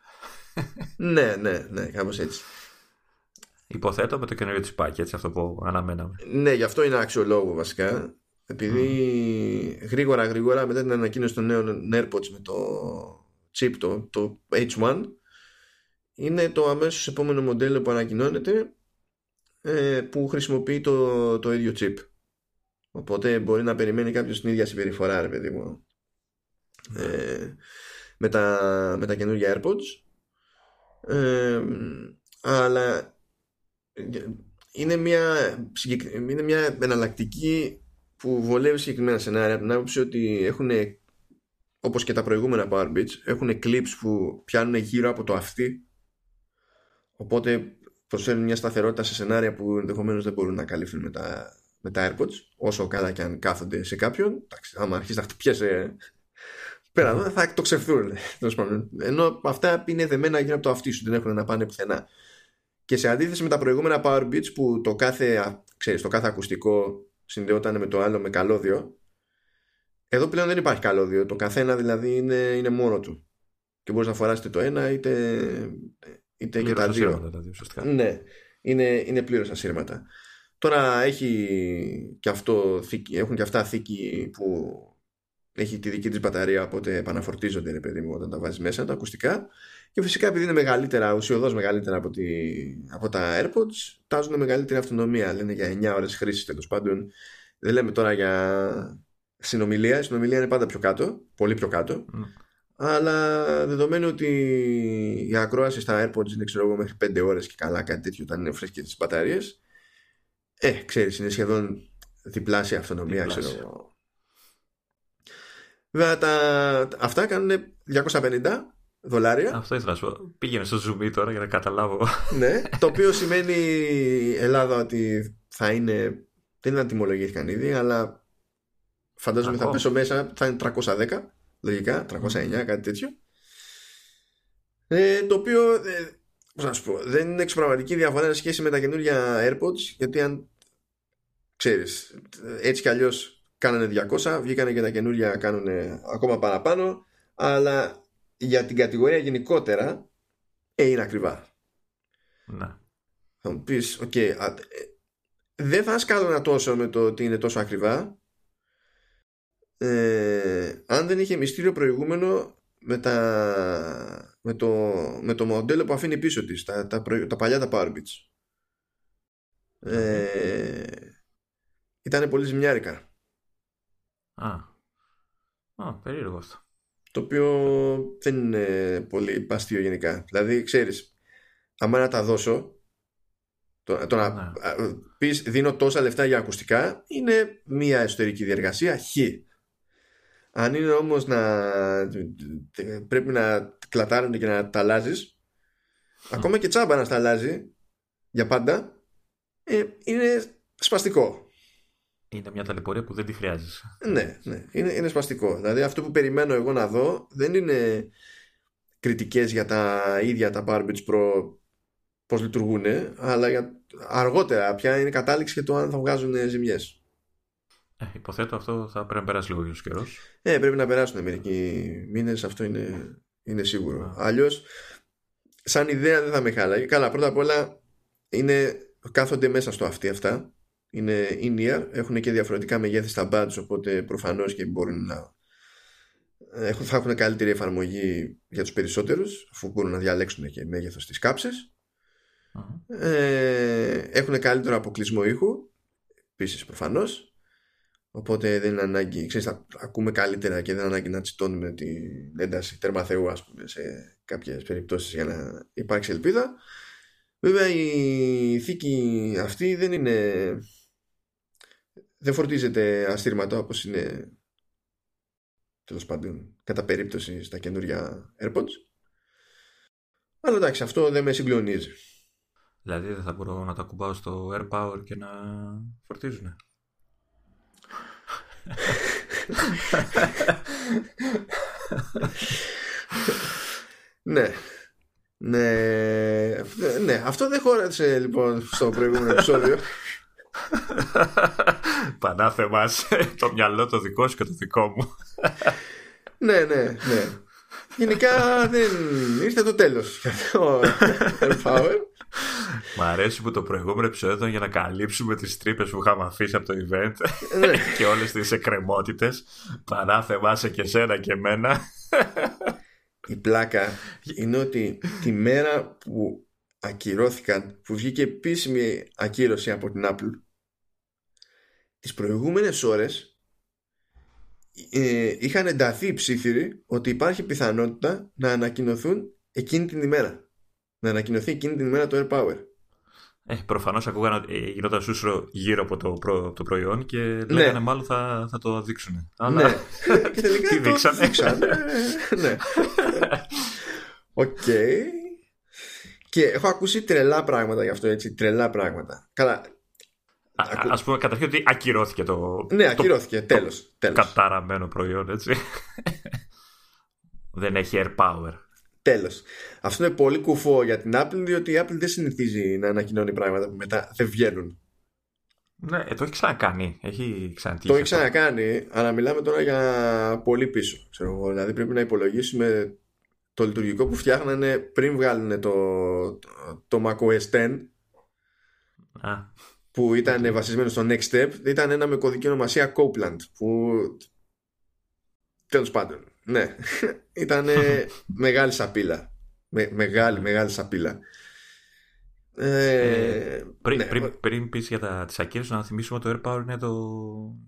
ναι, ναι, ναι, κάπως έτσι. Υποθέτω με το καινούριο της πάκι, έτσι αυτό που αναμέναμε. Ναι, γι' αυτό είναι αξιολόγο βασικά. Επειδή mm. γρήγορα γρήγορα μετά την ανακοίνωση των νέων AirPods με το chip, το, το H1, είναι το αμέσως επόμενο μοντέλο που ανακοινώνεται ε, που χρησιμοποιεί το, το ίδιο chip. Οπότε μπορεί να περιμένει κάποιος την ίδια συμπεριφορά, ρε παιδί μου. Ε, με, τα, με τα καινούργια AirPods. Ε, αλλά είναι μια, είναι μια εναλλακτική που βολεύει συγκεκριμένα σενάρια. Από την άποψη ότι έχουν όπως και τα προηγούμενα Power έχουν clips που πιάνουν γύρω από το αυτί. Οπότε προσφέρουν μια σταθερότητα σε σενάρια που ενδεχομένως δεν μπορούν να καλύφθουν με τα, με τα AirPods. Όσο καλά και αν κάθονται σε κάποιον εντάξει, άμα αρχίσει να χτυπιέσαι πέρα θα το ξεφθούν ενώ αυτά είναι δεμένα γύρω από το αυτί σου δεν έχουν να πάνε πουθενά και σε αντίθεση με τα προηγούμενα Power Beats που το κάθε, ξέρεις, το κάθε ακουστικό συνδεόταν με το άλλο με καλώδιο εδώ πλέον δεν υπάρχει καλώδιο το καθένα δηλαδή είναι, είναι μόνο του και μπορείς να φοράσετε το ένα είτε, είτε και τα δύο δηλαδή, ναι. Είναι, είναι πλήρως ασύρματα. Τώρα έχει και αυτό, έχουν και αυτά θήκη που έχει τη δική της μπαταρία οπότε επαναφορτίζονται ρε παιδί μου όταν τα βάζεις μέσα τα ακουστικά και φυσικά επειδή είναι μεγαλύτερα, ουσιοδός μεγαλύτερα από, τη, από τα AirPods τάζουν μεγαλύτερη αυτονομία. Λένε για 9 ώρες χρήσης τέλος πάντων. Δεν λέμε τώρα για συνομιλία. Η συνομιλία είναι πάντα πιο κάτω πολύ πιο κάτω. Mm. αλλά δεδομένου ότι η ακρόαση στα AirPods είναι ξέρω εγώ μέχρι 5 ώρες και καλά κάτι τέτοιο όταν είναι φρέσκες τις μπαταρίες ε, ξέρεις, είναι σχεδόν διπλάσια αυτονομία διπλάσια. ξέρω Βέβαια τα, αυτά κάνουν 250 δολάρια. Αυτό ήθελα να σου πω. Πήγαινε στο Zoom τώρα για να καταλάβω. ναι, το οποίο σημαίνει Ελλάδα ότι θα είναι. Δεν αντιμολογήθηκαν ήδη, αλλά φαντάζομαι θα πέσω μέσα, θα είναι 310 λογικά, 309, κάτι τέτοιο. Ε, το οποίο, ε, πώς να σου πω, δεν είναι εξωπραγματική διαφορά σε σχέση με τα καινούργια AirPods, γιατί αν ξέρεις, έτσι κι αλλιώς κάνανε 200, βγήκανε και τα καινούργια κάνουν ακόμα παραπάνω, αλλά για την κατηγορία γενικότερα ε, είναι ακριβά. Ναι. Θα μου πεις, ok, okay, ε, δεν θα σκάλωνα τόσο με το ότι είναι τόσο ακριβά, ε, αν δεν είχε μυστήριο προηγούμενο με, τα, με, το, με το μοντέλο που αφήνει πίσω της, τα, τα, τα παλιά τα Powerbits. Ε, ήταν πολύ ζημιάρικα. Α, Α περίεργο αυτό. Το οποίο δεν είναι πολύ παστείο γενικά. Δηλαδή, ξέρεις, άμα να τα δώσω, το, το να ναι. πεις δίνω τόσα λεφτά για ακουστικά, είναι μία εσωτερική διεργασία, χ. Αν είναι όμως να πρέπει να κλατάρουν και να τα αλλάζεις, ακόμα και τσάμπα να τα αλλάζει για πάντα, ε, είναι σπαστικό είναι μια ταλαιπωρία που δεν τη χρειάζεσαι. Ναι, ναι. Είναι, είναι σπαστικό. Δηλαδή αυτό που περιμένω εγώ να δω δεν είναι κριτικές για τα ίδια τα Barbage Pro πώς λειτουργούν, αλλά για αργότερα πια είναι κατάληξη για το αν θα βγάζουν ζημιές. Ε, υποθέτω αυτό θα πρέπει να περάσει λίγο καιρός. Ε, πρέπει να περάσουν μερικοί μήνες, αυτό είναι, είναι σίγουρο. Αλλιώς, σαν ιδέα δεν θα με χάλαγε. Καλά, πρώτα απ' όλα είναι, κάθονται μέσα στο αυτή αυτά είναι in-ear, έχουν και διαφορετικά μεγέθη στα buds οπότε προφανώς και μπορούν να έχουν, θα έχουν καλύτερη εφαρμογή για τους περισσότερους αφού μπορούν να διαλέξουν και μέγεθος στις καψες ε, έχουν καλύτερο αποκλεισμό ήχου επίσης προφανώς. Οπότε δεν είναι ανάγκη ξέρεις, θα ακούμε καλύτερα και δεν είναι ανάγκη να τσιτώνουμε την ένταση τέρμα θεού ας πούμε σε κάποιες περιπτώσεις για να υπάρξει ελπίδα. Βέβαια η θήκη αυτή δεν είναι δεν φορτίζεται αστήρματο όπως είναι τέλος πάντων κατά περίπτωση στα καινούργια AirPods. Αλλά εντάξει αυτό δεν με συγκλονίζει. Δηλαδή δεν θα μπορώ να τα κουμπάω στο AirPower και να φορτίζουν ναι. Ναι, ναι, αυτό δεν χώρασε λοιπόν στο προηγούμενο επεισόδιο. Πανάθε το μυαλό το δικό σου και το δικό μου. ναι, ναι, ναι. Γενικά δεν ήρθε το τέλος Power. Μ' αρέσει που το προηγούμενο επεισόδιο ήταν για να καλύψουμε τις τρύπες που είχαμε αφήσει από το event ναι. και όλες τις εκκρεμότητες. Πανάθε μας και σένα και εμένα. Η πλάκα είναι ότι τη μέρα που ακυρώθηκαν, που βγήκε επίσημη ακύρωση από την Apple τις προηγούμενες ώρες ε, είχαν ενταθεί οι ψίθυροι ότι υπάρχει πιθανότητα να ανακοινωθούν εκείνη την ημέρα. Να ανακοινωθεί εκείνη την ημέρα το Air Power. Ε, Προφανώς ακούγαν ότι ε, γινόταν σούσρο γύρω από το, προ, το προϊόν και ναι. λέγανε μάλλον θα, θα το δείξουν. Αλλά... Ναι. και τελικά Τι το δείξαν. ναι. Ok. Okay. Και έχω ακούσει τρελά πράγματα γι' αυτό έτσι. Τρελά πράγματα. Καλά, Α πούμε καταρχήν ότι ακυρώθηκε το. Ναι, ακυρώθηκε. Τέλος. Καταραμένο προϊόν, έτσι. δεν έχει air power. Τέλος. Αυτό είναι πολύ κουφό για την Apple, διότι η Apple δεν συνηθίζει να ανακοινώνει πράγματα που μετά δεν βγαίνουν. Ναι, ε, το έχει ξανακάνει. Έχει ξανατύχει. Το έχει ξανακάνει, αλλά μιλάμε τώρα για πολύ πίσω. Ξέρω, δηλαδή πρέπει να υπολογίσουμε το λειτουργικό που φτιάχνανε πριν βγάλουν το, το, το macOS 10 Α. που ήταν βασισμένο στο Next Step ήταν ένα με κωδική ονομασία Copeland που τέλος πάντων ναι. Ήταν μεγάλη σαπίλα. Με, μεγάλη μεγάλη σαπίλα. Ε, πριν, ναι, πριν, πριν πεις για τα, τις ακύρωσες να θυμίσουμε ότι το AirPower είναι το,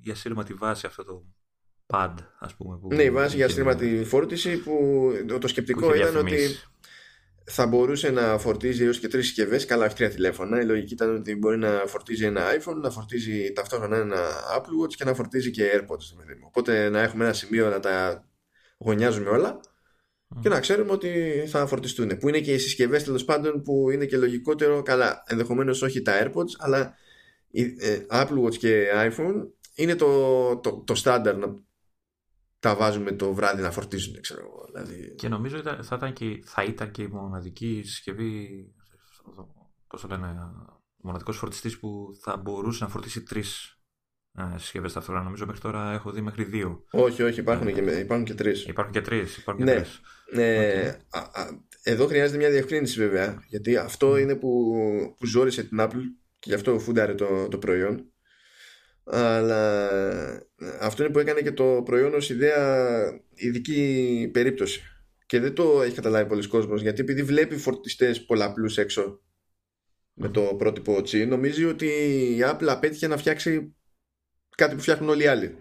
η ασύρματη βάση αυτό το pad ας πούμε που ναι η βάση για είχε- ασύρματη φόρτιση που το που σκεπτικό είχε ήταν ότι διαφημίσει. θα μπορούσε να φορτίζει έως και τρεις συσκευές, καλά όχι τρία τηλέφωνα. Η λογική ήταν ότι μπορεί να φορτίζει ένα iPhone, να φορτίζει ταυτόχρονα ένα Apple Watch και να φορτίζει και AirPods. παιδί μου. Οπότε να έχουμε ένα σημείο να τα γωνιάζουμε όλα και να ξέρουμε ότι θα φορτιστούν. Που είναι και οι συσκευές τέλος πάντων που είναι και λογικότερο, καλά, ενδεχομένως όχι τα AirPods, αλλά η, ε, Apple Watch και iPhone είναι το, το, το στάνταρ να τα βάζουμε το βράδυ να φορτίζουν, ξέρω εγώ. Δηλαδή, Και νομίζω ήταν, θα, ήταν και, θα ήταν και η μοναδική συσκευή, πώς το λένε, ο μοναδικός φορτιστής που θα μπορούσε να φορτίσει τρεις ε, συσκευές ταυτόχρονα. Νομίζω μέχρι τώρα έχω δει μέχρι δύο. όχι, όχι, υπάρχουν και, υπάρχουν και τρεις. Υπάρχουν και τρεις. Υπάρχουν Ναι. και τρεις. Ε, α, α, εδώ χρειάζεται μια διευκρίνηση βέβαια γιατί αυτό είναι που, που ζόρισε την Apple και γι' αυτό φούνταρε το, το προϊόν αλλά αυτό είναι που έκανε και το προϊόν ως ιδέα ειδική περίπτωση και δεν το έχει καταλάβει πολλοί κόσμος γιατί επειδή βλέπει φορτιστές πολλαπλούς έξω με το πρότυπο C νομίζει ότι η Apple απέτυχε να φτιάξει κάτι που φτιάχνουν όλοι οι άλλοι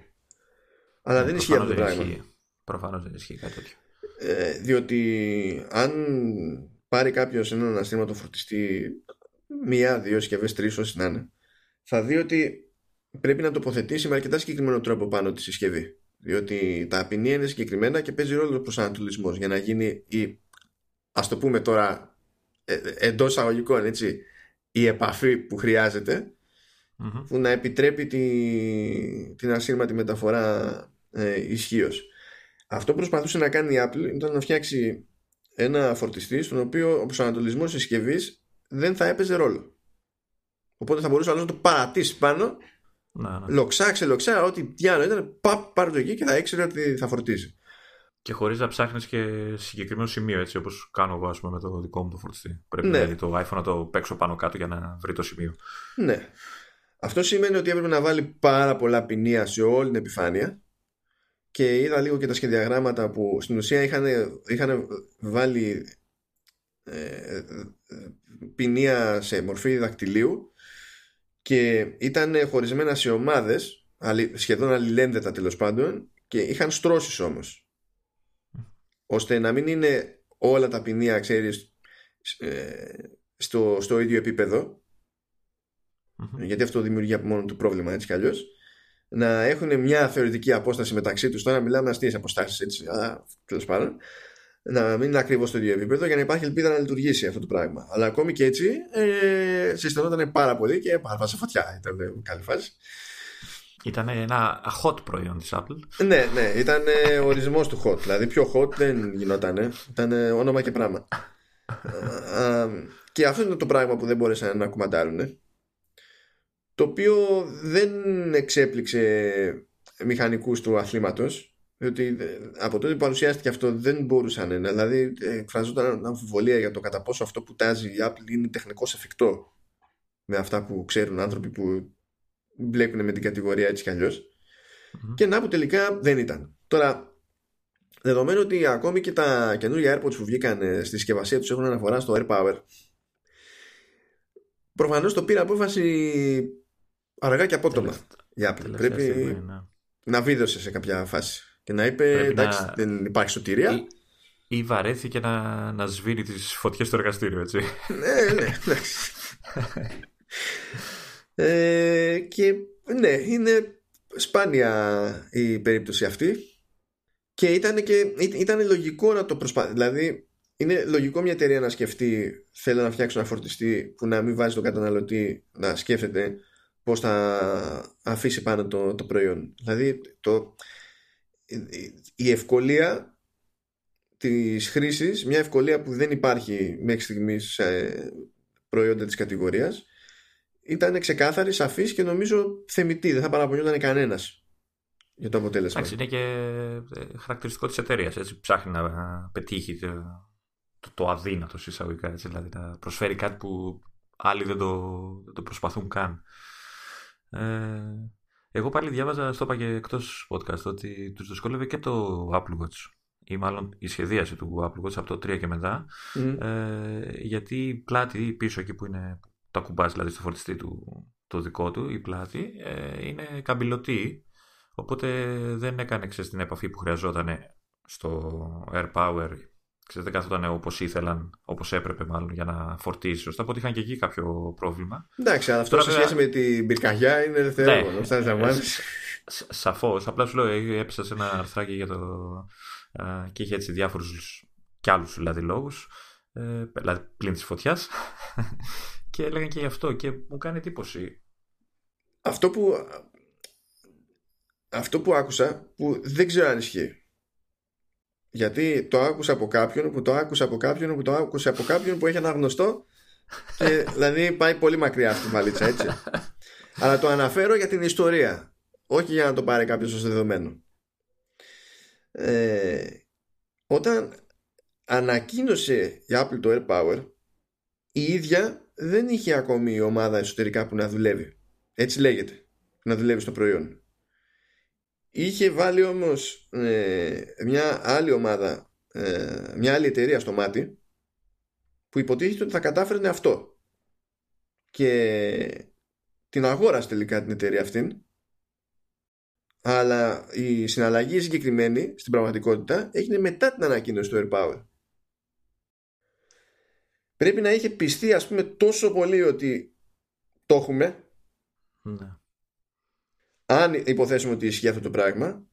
αλλά δεν ισχύει αυτό το Προφανώς πράγμα δεν ισχύει. Προφανώς δεν ισχύει κάτι τέτοιο. ε, διότι αν πάρει κάποιος έναν αστήματο φορτιστή μία, δύο συσκευές, τρεις, όσοι να είναι, θα δει ότι πρέπει να τοποθετήσει με αρκετά συγκεκριμένο τρόπο πάνω τη συσκευή. Διότι τα ποινία είναι συγκεκριμένα και παίζει ρόλο ο προσανατολισμός για να γίνει η, ας το πούμε τώρα, ε, εντός αγωγικών, έτσι, η επαφή που χρειάζεται Μμμ. που να επιτρέπει τη, την ασύρματη μεταφορά ε, ισχύως. Αυτό που προσπαθούσε να κάνει η Apple ήταν να φτιάξει ένα φορτιστή στον οποίο ο προσανατολισμός της συσκευής δεν θα έπαιζε ρόλο. Οπότε θα μπορούσε ο άλλος να το παρατήσει πάνω, Να, ναι. λοξά, ξελοξά, ό,τι τι άλλο ήταν, παπ, πάρε το εκεί και θα ήξερε ότι θα φορτίζει. Και χωρίς να ψάχνεις και συγκεκριμένο σημείο, έτσι όπως κάνω εγώ ας πούμε, με το δικό μου το φορτιστή. Πρέπει Ναι. δηλαδή, το iPhone να το παίξω πάνω κάτω για να βρει το σημείο. Ναι. Αυτό σημαίνει ότι έπρεπε να βάλει πάρα πολλά ποινία σε όλη την επιφάνεια και είδα λίγο και τα σχεδιαγράμματα που στην ουσία είχαν, είχαν βάλει ε, ποινία σε μορφή δακτυλίου και ήταν χωρισμένα σε ομάδες αλλη- σχεδόν αλληλένδετα τέλος πάντων και είχαν στρώσεις όμως ώστε να μην είναι όλα τα ποινία ξέρεις ε, στο, στο ίδιο επίπεδο Μμμ. γιατί αυτό δημιουργεί από μόνο του πρόβλημα έτσι κι αλλιώς. Να έχουν μια θεωρητική απόσταση μεταξύ τους. Τώρα μιλάμε αστείες αποστάσεις, έτσι. Αλλά τέλος πάντων. Να μην είναι ακριβώς στο ίδιο επίπεδο για να υπάρχει ελπίδα να λειτουργήσει αυτό το πράγμα. Αλλά ακόμη και έτσι ε, συστηνόταν πάρα πολύ και πάρα σε φωτιά. Ήταν ε, καλή φάση. Ήταν ένα hot προϊόν της Apple. ναι, ναι, ήταν ε, ορισμός του hot. Δηλαδή πιο hot δεν γινόταν. Ήταν ε, όνομα και πράγμα. Α, α, και αυτό είναι το πράγμα που δεν μπόρεσαν να κουμαντάρουν. Το οποίο δεν εξέπληξε μηχανικούς του αθλήματος διότι ε, από τότε που παρουσιάστηκε αυτό δεν μπορούσαν να- δηλαδή ε, εκφραζόταν αμφιβολία για το κατά πόσο αυτό που τάζει η Apple είναι τεχνικώς εφικτό με αυτά που ξέρουν άνθρωποι που μπλέκουν με την κατηγορία έτσι κι αλλιώς Μμμ. και να που τελικά δεν ήταν. Τώρα, δεδομένου ότι ακόμη και τα καινούργια AirPods που βγήκαν ε, στη συσκευασία τους έχουν αναφορά στο AirPower, προφανώς το πήρε απόφαση αργά και απότομα Τελευταία- για Apple. τελευταία Πρέπει στιγμή, ναι. να βίδωσε σε κάποια φάση και να είπε Πρέπει εντάξει να- δεν υπάρχει σωτηρία. Ή, ή βαρέθηκε να, να σβήνει τις φωτιές στο εργαστήριο, έτσι. ναι, ναι, εντάξει. ε, και ναι, είναι σπάνια η περίπτωση αυτή και ήταν, και, ή- ήταν λογικό να το προσπαθήσει. Δηλαδή, είναι λογικό μια εταιρεία να σκεφτεί θέλω να φτιάξω ένα φορτιστή που να μην βάζει τον καταναλωτή να σκέφτεται πώς θα αφήσει πάνω το, το προϊόν. Δηλαδή, το, η- η ευκολία της χρήσης, μια ευκολία που δεν υπάρχει μέχρι στιγμής σε προϊόντα της κατηγορίας, ήταν ξεκάθαρη, σαφής και νομίζω θεμητή. Δεν θα παραπονιόταν κανένας για το αποτέλεσμα. Εντάξει, είναι και ε, χαρακτηριστικό της εταιρείας. Έτσι ψάχνει να πετύχει το, το, το αδύνατο σε εισαγωγικά. Έτσι, δηλαδή να προσφέρει κάτι που άλλοι δεν το, το προσπαθούν καν. Ε, εγώ πάλι διάβαζα, στο είπα και εκτός podcast, ότι τους δυσκόλευε και το Apple Watch ή μάλλον η σχεδίαση του Apple Watch από το 3 και μετά. Ε, γιατί η πλάτη πίσω εκεί που είναι το ακουμπάς δηλαδή στο φορτιστή του το δικό του, η πλάτη ε, είναι καμπυλωτή. Οπότε δεν έκανε ξέρεις, την επαφή που χρειαζόταν στο Air Power Ξέρετε, δεν καθόταν όπως ήθελαν, όπως έπρεπε μάλλον για να φορτίσει σωστά. Οπότε είχαν και εκεί κάποιο πρόβλημα. Εντάξει, αλλά αυτό Τώρα, σε σχέση με την πυρκαγιά είναι δευτερεύον. Ναι, Σαφώς. Απλά σου λέω, ε, έπεσα σε ένα αρθράκι για το. και είχε έτσι διάφορους κι άλλους δηλαδή λόγους. Ε, δηλαδή πλην της φωτιάς. και έλεγαν και γι' αυτό. Και μου κάνει εντύπωση. Αυτό που. Αυτό που άκουσα που δεν ξέρω αν ισχύει γιατί το άκουσα από κάποιον που το άκουσα από κάποιον που το άκουσα από κάποιον που έχει ένα γνωστό και δηλαδή πάει πολύ μακριά αυτή η βαλίτσα έτσι. Αλλά το αναφέρω για την ιστορία όχι για να το πάρει κάποιος ως δεδομένο. Ε, όταν ανακοίνωσε η Apple το Air Power η ίδια δεν είχε ακόμη η ομάδα εσωτερικά που να δουλεύει. Έτσι λέγεται να δουλεύει στο προϊόν Είχε βάλει όμως ε, μια άλλη ομάδα, ε, μια άλλη εταιρεία στο μάτι που υποτίθεται ότι θα κατάφερνε αυτό. Και την αγόρασε τελικά την εταιρεία αυτήν αλλά η συναλλαγή συγκεκριμένη στην πραγματικότητα έγινε μετά την ανακοίνωση του AirPower. Πρέπει να είχε πιστεί ας πούμε τόσο πολύ ότι το έχουμε ναι αν υποθέσουμε ότι ισχύει αυτό το πράγμα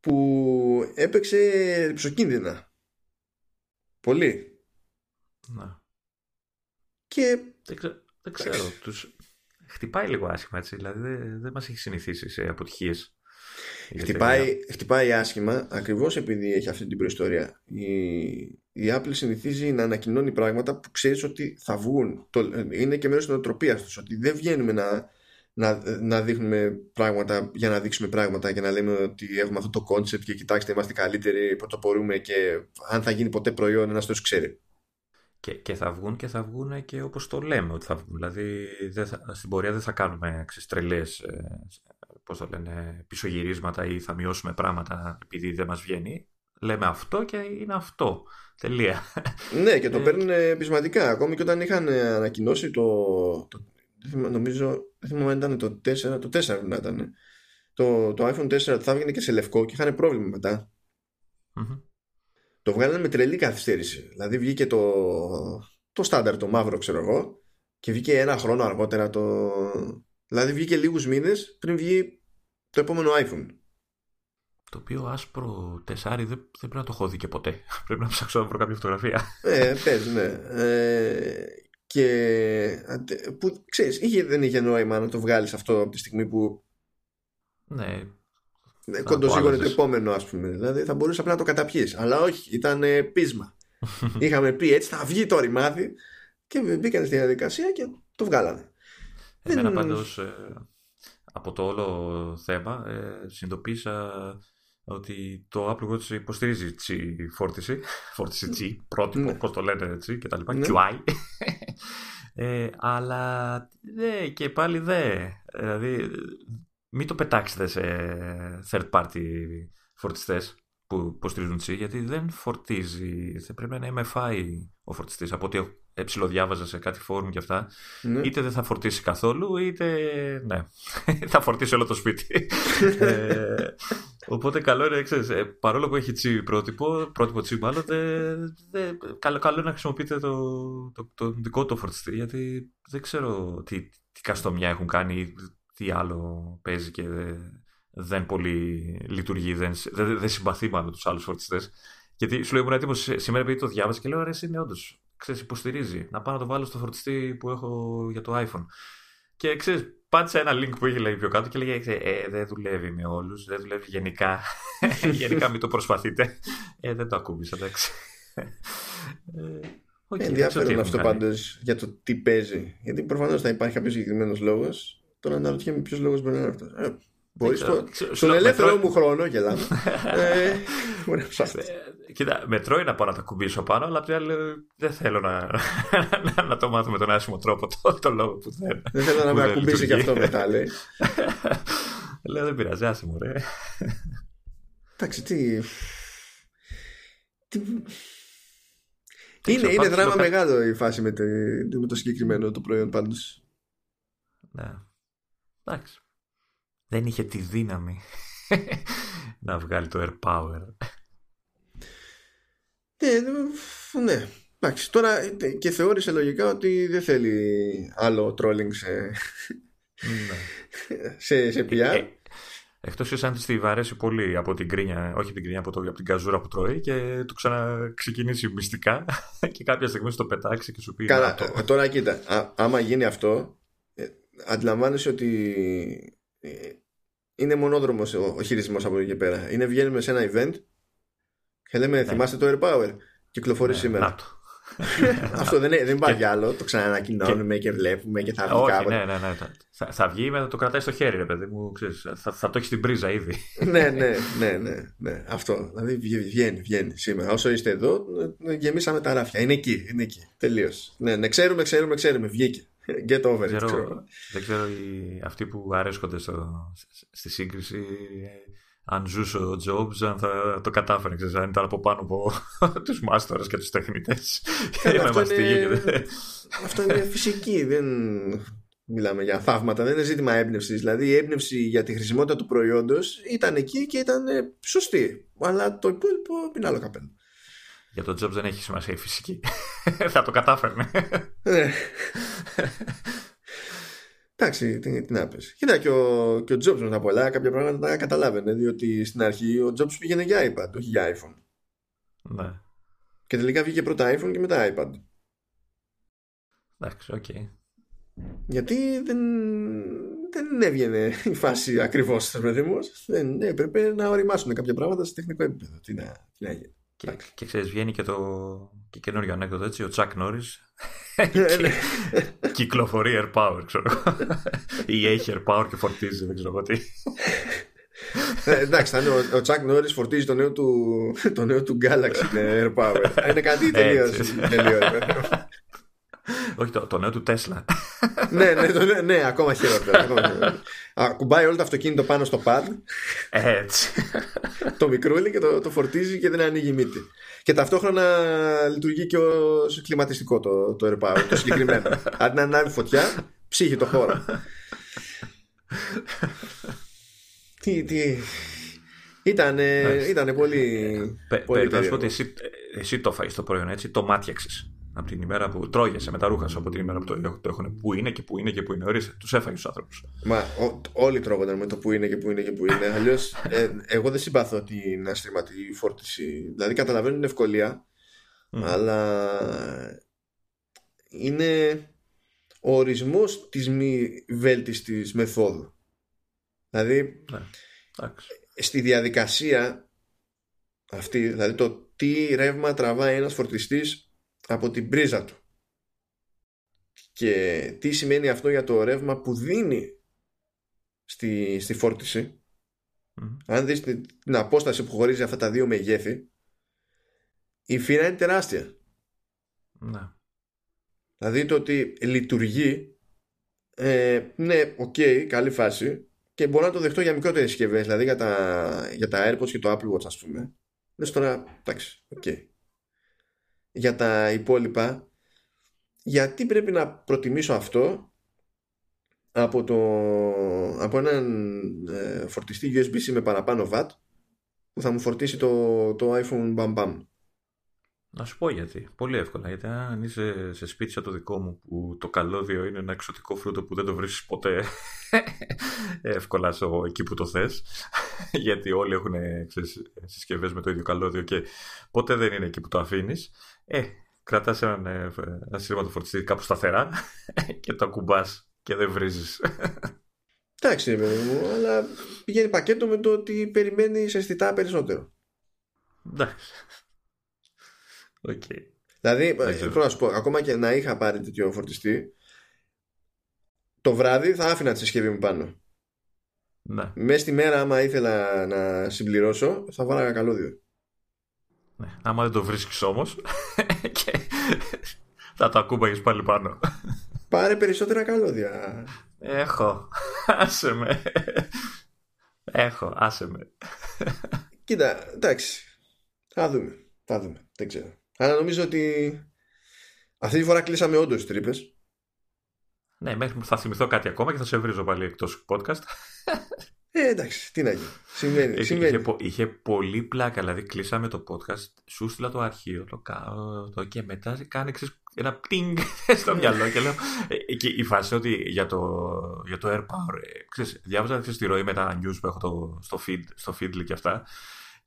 που έπαιξε ψοκίνδυνα πολύ να. και δεν, δεν ξέρω τους... χτυπάει λίγο άσχημα έτσι δηλαδή δεν, δεν μας έχει συνηθίσει σε αποτυχίες Χτυπάει, χτυπάει άσχημα ακριβώς επειδή έχει αυτή την προϊστορία. Η, η Apple συνηθίζει να ανακοινώνει πράγματα που ξέρεις ότι θα βγουν. Το, είναι και μέρος της νοοτροπίας τους. Ότι δεν βγαίνουμε να, να, να δείχνουμε πράγματα για να δείξουμε πράγματα και να λέμε ότι έχουμε αυτό το concept και κοιτάξτε είμαστε καλύτεροι, πρωτοπορούμε και αν θα γίνει ποτέ προϊόν ένας το ξέρει. Και, και θα βγουν και θα βγουν και όπως το λέμε ότι θα βγουν. Δηλαδή δεν θα, στην πορεία δεν θα κάνουμε ξεστρελές ε, πώς το λένε, πισωγυρίσματα ή θα μειώσουμε πράγματα επειδή δεν μας βγαίνει. Λέμε αυτό και είναι αυτό. Τελεία. Ναι, και το ε, παίρνουν πεισματικά. Ακόμη και όταν είχαν ανακοινώσει το, το, νομίζω, δεν θυμάμαι αν ήταν το 4, το 4 να ήταν. Το, το iPhone 4 θα έβγαινε και σε λευκό και είχαν πρόβλημα μετά. Το βγάλανε με τρελή καθυστέρηση. Δηλαδή βγήκε το, το στάνταρ, το μαύρο ξέρω εγώ, και βγήκε ένα χρόνο αργότερα το. Δηλαδή βγήκε λίγους μήνες πριν βγει το επόμενο iPhone. Το οποίο άσπρο τεσάρι δεν, δεν πρέπει να το έχω δει και ποτέ. πρέπει να ψάξω να βρω κάποια φωτογραφία. Ε, πες, ναι. Ε, και που ξέρεις, είχε, δεν είχε νόημα να το βγάλεις αυτό από τη στιγμή που ναι, ναι κοντοζήγωνε το επόμενο ας πούμε. Δηλαδή θα μπορούσες απλά να το καταπιείς. Αλλά όχι, ήταν πείσμα. Είχαμε πει έτσι θα βγει το ρημάδι και μπήκαν στη διαδικασία και το βγάλανε. Εμένα δεν... πάντως ε, από το όλο θέμα ε, συνειδητοποίησα ότι το Apple Watch υποστηρίζει τσι φόρτιση, φόρτιση τσι, πρότυπο, ναι. πώς το λένε έτσι και τα λοιπά, ναι. QI. ε, αλλά δε, και πάλι δε, δηλαδή μην το πετάξετε σε third party φορτιστές που υποστηρίζουν τσι, γιατί δεν φορτίζει, θα πρέπει να είναι MFI ο φορτιστής, από ό,τι ψιλοδιάβαζα σε κάτι φόρουμ και αυτά, ναι. είτε δεν θα φορτίσει καθόλου, είτε ναι, θα φορτίσει όλο το σπίτι. ε, οπότε καλό είναι, ξέρεις, ε, παρόλο που έχει τσι πρότυπο, πρότυπο τσι μάλλον, δε, δε, καλό, καλό είναι να χρησιμοποιείτε το, το, το, δικό του φορτιστή, γιατί δεν ξέρω τι, τι καστομιά έχουν κάνει, τι άλλο παίζει και δεν πολύ λειτουργεί, δεν, δεν, δεν συμπαθεί μάλλον τους άλλους φορτιστές. Γιατί σου λέω ήμουν έτοιμος σήμερα επειδή το διάβασα και λέω ρε, είναι όντως ξέρεις, υποστηρίζει. Να πάω να το βάλω στο φορτιστή που έχω για το iPhone. Και ξέρεις, πάτησα ένα link που είχε λέει πιο κάτω και λέγε ε, δεν δουλεύει με όλους, δεν δουλεύει γενικά. γενικά μην το προσπαθείτε. Ε, δεν το ακούμπησα, εντάξει. Okay, ε, Ενδιαφέρον αυτό πάντως για το τι παίζει. Γιατί προφανώς θα υπάρχει κάποιος συγκεκριμένος λόγος. Τώρα αναρωτιέμαι ποιος λόγος μπορεί να είναι αυτός. Ε, Μπορείς στον ελεύθερο μου χρόνο, γελάμε. ε, Κοίτα, με τρώει να πάω να τα κουμπίσω πάνω, αλλά απ' την άλλη δεν θέλω να, να, να το μάθω με τον άσχημο τρόπο το, το λόγο που δεν. Δεν θέλω να με ακουμπήσει και αυτό μετά, λέει. Λέω δεν πειράζει, άσε μου, ρε. Εντάξει, τι. τι... Είναι, είναι δράμα μεγάλο η φάση με το, με το συγκεκριμένο το προϊόν πάντως. Ναι. Εντάξει. Δεν είχε τη δύναμη να βγάλει το air power. Ναι, ναι. Εντάξει, τώρα και θεώρησε λογικά ότι δεν θέλει άλλο trolling σε, ναι. σε, σε PR. Ε, ε, Εκτός αν της βαρέσει πολύ από την κρίνια, όχι την κρίνια, από, το, από την καζούρα που τρώει και του ξαναξεκινήσει μυστικά και κάποια στιγμή στο πετάξει και σου πει. Καλά, ε, τώρα κοίτα, α, άμα γίνει αυτό, ε, αντιλαμβάνεσαι ότι ε, είναι μονόδρομος ο, ο χειρισμός από εκεί και πέρα. Είναι βγαίνουμε σε ένα event και λέμε, ναι. θυμάστε το Air Power; Κυκλοφορεί ναι, σήμερα. Αυτό δεν, δεν υπάρχει άλλο. Το ξανανακοινώνουμε και... και βλέπουμε και θα βγει Όχι, Ναι, ναι, ναι. Θα, θα βγει μετά το κρατάει στο χέρι, ρε παιδί μου. Ξέρεις, θα, θα το έχει στην πρίζα ήδη. ναι, ναι, ναι, ναι, ναι. Αυτό. Δηλαδή βγαίνει, βγαίνει σήμερα. Όσο είστε εδώ, γεμίσαμε τα ράφια. Είναι εκεί, είναι εκεί. Τελείως. Ναι, ναι, ξέρουμε, ξέρουμε, ξέρουμε. Βγήκε. Get over it. Δεν ξέρω, δεν ξέρω οι, αυτοί που αρέσκονται στο, στη σύγκριση αν ζούσε ο Jobs, αν θα το κατάφερε, ξέρεις, αν ήταν από πάνω από τους μάστορες και τους τεχνητές. αυτό, είναι... αυτό είναι φυσική, δεν μιλάμε για θαύματα, δεν είναι ζήτημα έμπνευσης. Δηλαδή η έμπνευση για τη χρησιμότητα του προϊόντος ήταν εκεί και ήταν ε, σωστή. Αλλά το υπόλοιπο είναι άλλο καπέλο. Για τον Jobs δεν έχει σημασία η φυσική. θα το κατάφερνε. Ναι. Εντάξει, τι, τι να πεις. Κοίτα και ο, και ο Jobs μετά πολλά κάποια πράγματα τα καταλάβαινε, διότι στην αρχή ο Jobs πήγαινε για iPad, όχι για iPhone. Ναι. Και τελικά βγήκε πρώτα iPhone και μετά iPad. Εντάξει, ok. Okay. Γιατί δεν, δεν έβγαινε η φάση ακριβώς, παιδί μου. Δεν έπρεπε να οριμάσουν κάποια πράγματα σε τεχνικό επίπεδο. Τι να, τι να γίνει. Και, και ξέρεις, βγαίνει και το και καινούριο ανέκδοτο έτσι, ο Τσακ Νόρις. Κυκλοφορεί air power, ξέρω Ή έχει air power και φορτίζει, δεν ξέρω τι. ε, εντάξει, θα είναι ο, Τσακ Νόρις φορτίζει το νέο του, το νέο του Galaxy με air power. Είναι κάτι τελείως. Όχι, το, το νέο του Τέσλα. ναι, ναι, το, ναι, ακόμα χειρότερα. Κουμπάει όλο το αυτοκίνητο πάνω στο pad. Έτσι. το μικρούλι και το, το φορτίζει και δεν ανοίγει μύτη. Και ταυτόχρονα λειτουργεί και ως κλιματιστικό το, το AirPower, το συγκεκριμένο. Αντί να ανάβει φωτιά, ψύχει το χώρο. τι, τι. Ήταν, ήτανε πολύ. πολύ Πε, ότι εσύ, εσύ το φάει το προϊόν έτσι, το μάτιαξες από την ημέρα που τρώγεσαι με τα ρούχα σου από την ημέρα που το, το έχουν. Πού είναι και πού είναι και πού είναι. Ορίστε, τους έφαγε τους άνθρωπους. Μα ο, όλοι τρώγονταν με το πού είναι και πού είναι και πού είναι. Αλλιώς ε, εγώ δεν συμπαθώ την αστρηματική φόρτιση. Δηλαδή καταλαβαίνω την ευκολία, αλλά είναι ο ορισμός της μη βέλτιστης μεθόδου. Δηλαδή, ναι, στη διαδικασία αυτή, δηλαδή το τι ρεύμα τραβάει ένας φορτιστής από την πρίζα του. Και τι σημαίνει αυτό για το ρεύμα που δίνει στη, στη φόρτιση; Αν δεις την, απόσταση που χωρίζει αυτά τα δύο μεγέθη, η φύρα είναι τεράστια. Ναι. Δηλαδή το ότι λειτουργεί, ε, ναι, ok, okay, καλή φάση, και μπορώ να το δεχτώ για μικρότερες συσκευές, δηλαδή για τα, για τα AirPods και το Apple Watch, ας πούμε. Λες τώρα, εντάξει, ok. Okay για τα υπόλοιπα γιατί πρέπει να προτιμήσω αυτό από, το, από έναν ε, φορτιστή USB-C με παραπάνω watt που θα μου φορτίσει το, το iPhone bam bam. Να σου πω γιατί. Πολύ εύκολα. Γιατί αν είσαι σε σπίτι σαν το δικό μου που το καλώδιο είναι ένα εξωτικό φρούτο που δεν το βρίσκεις ποτέ εύκολα στο, εκεί που το θες γιατί όλοι έχουν συσκευές με το ίδιο καλώδιο και ποτέ δεν είναι εκεί που το αφήνεις ε, κρατάς έναν, ε, ένα φορτιστή κάπου σταθερά και το ακουμπάς και δεν βρίζεις. Εντάξει, παιδί μου, αλλά πηγαίνει πακέτο με το ότι περιμένεις αισθητά περισσότερο. Εντάξει. Ok. Okay. Δηλαδή, πρέπει να σου πω, ακόμα και να είχα πάρει τέτοιο φορτιστή, το βράδυ θα άφηνα τη συσκευή μου πάνω. Ναι. Μέσα στη μέρα, άμα ήθελα να συμπληρώσω, θα βάλαγα καλώδιο. Ναι. Άμα δεν το βρίσκεις όμως και θα το ακούμπαγες πάλι πάνω. Πάρε περισσότερα καλώδια. Έχω. Άσε με. Έχω. Άσε με. Κοίτα, εντάξει. Θα δούμε. Θα δούμε. Δεν ξέρω. Αλλά νομίζω ότι αυτή τη φορά κλείσαμε όντως τρύπες. Ναι, μέχρι που θα θυμηθώ κάτι ακόμα και θα σε βρίζω πάλι εκτός podcast. Ε, εντάξει, τι να γίνει. Συμβαίνει. Είχε, συμβαίνει. είχε, πο- είχε πολύ πλάκα. Δηλαδή, κλείσαμε το podcast, σου στείλα το αρχείο, το κάνω το, και μετά κάνει ξέρεις, ένα πινγκ στο μυαλό. και λέω. ε, και η φάση ότι για το, για το Air Power. ε, Ξέρεις, διάβαζα ξέρεις, τη ροή με τα news που έχω το, στο, feed, στο Feedly και αυτά.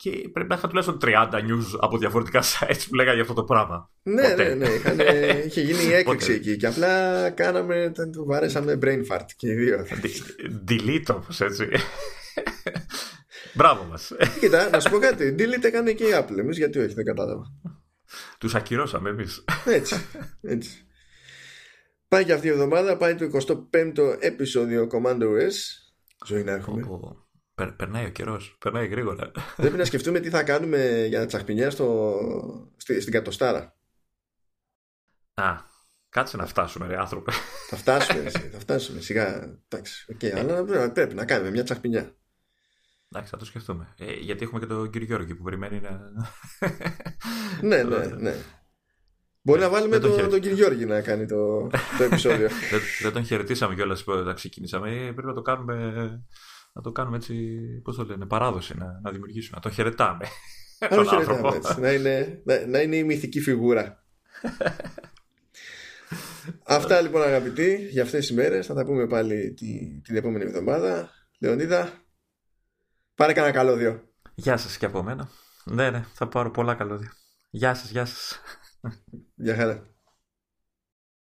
Και πρέπει να είχα τουλάχιστον 30 news από διαφορετικά sites που λέγανε για αυτό το πράγμα. Ναι, Ποτέ. ναι, ναι. Είχαν, είχε γίνει η έκρηξη Ποτέ. εκεί. Και απλά κάναμε, το βάρεσαμε brain fart και οι δύο. Ντι- Delete όμως, έτσι. Μπράβο μας. Κοίτα, να σου πω κάτι. Delete έκανε και η Apple. Εμείς γιατί όχι, δεν κατάλαβα. Τους ακυρώσαμε εμείς. Έτσι. έτσι. Πάει και αυτή η εβδομάδα, πάει το 25ο επεισόδιο Commando S. Ζωή να έχουμε. Περνάει ο καιρός. Περνάει γρήγορα. Πρέπει να σκεφτούμε τι θα κάνουμε για τσαχπινιά στο, στη, στην κατοστάρα. Α, κάτσε να φτάσουμε, ρε άνθρωπε. Θα φτάσουμε, εσύ, θα φτάσουμε σιγά. Εντάξει, οκ, αλλά πρέπει, πρέπει να κάνουμε μια τσαχπινιά. Εντάξει, θα το σκεφτούμε. Ε, γιατί έχουμε και τον κύριο Γιώργη που περιμένει να. ναι, ναι, ναι. Μπορεί να βάλουμε Δεν το τον, χαίρε. τον κύριο Γιώργη να κάνει το, το επεισόδιο. δεν, δεν τον χαιρετήσαμε κιόλας όταν ξεκινήσαμε. Ε, πρέπει να το κάνουμε. Να το κάνουμε έτσι, πώς το λένε, παράδοση να, να δημιουργήσουμε. Να τον χαιρετάμε. Αν τον όχι, ρε, άνθρωπο. έτσι, να, είναι, να, να είναι η μυθική φιγούρα. Αυτά λοιπόν αγαπητοί για αυτές τις μέρες θα τα πούμε πάλι τη- την επόμενη εβδομάδα Λεωνίδα πάρε κανένα καλώδιο Γεια σας και από μένα. Ναι, ναι, θα πάρω πολλά καλώδια. Γεια σας, γεια σας. Γεια χαρά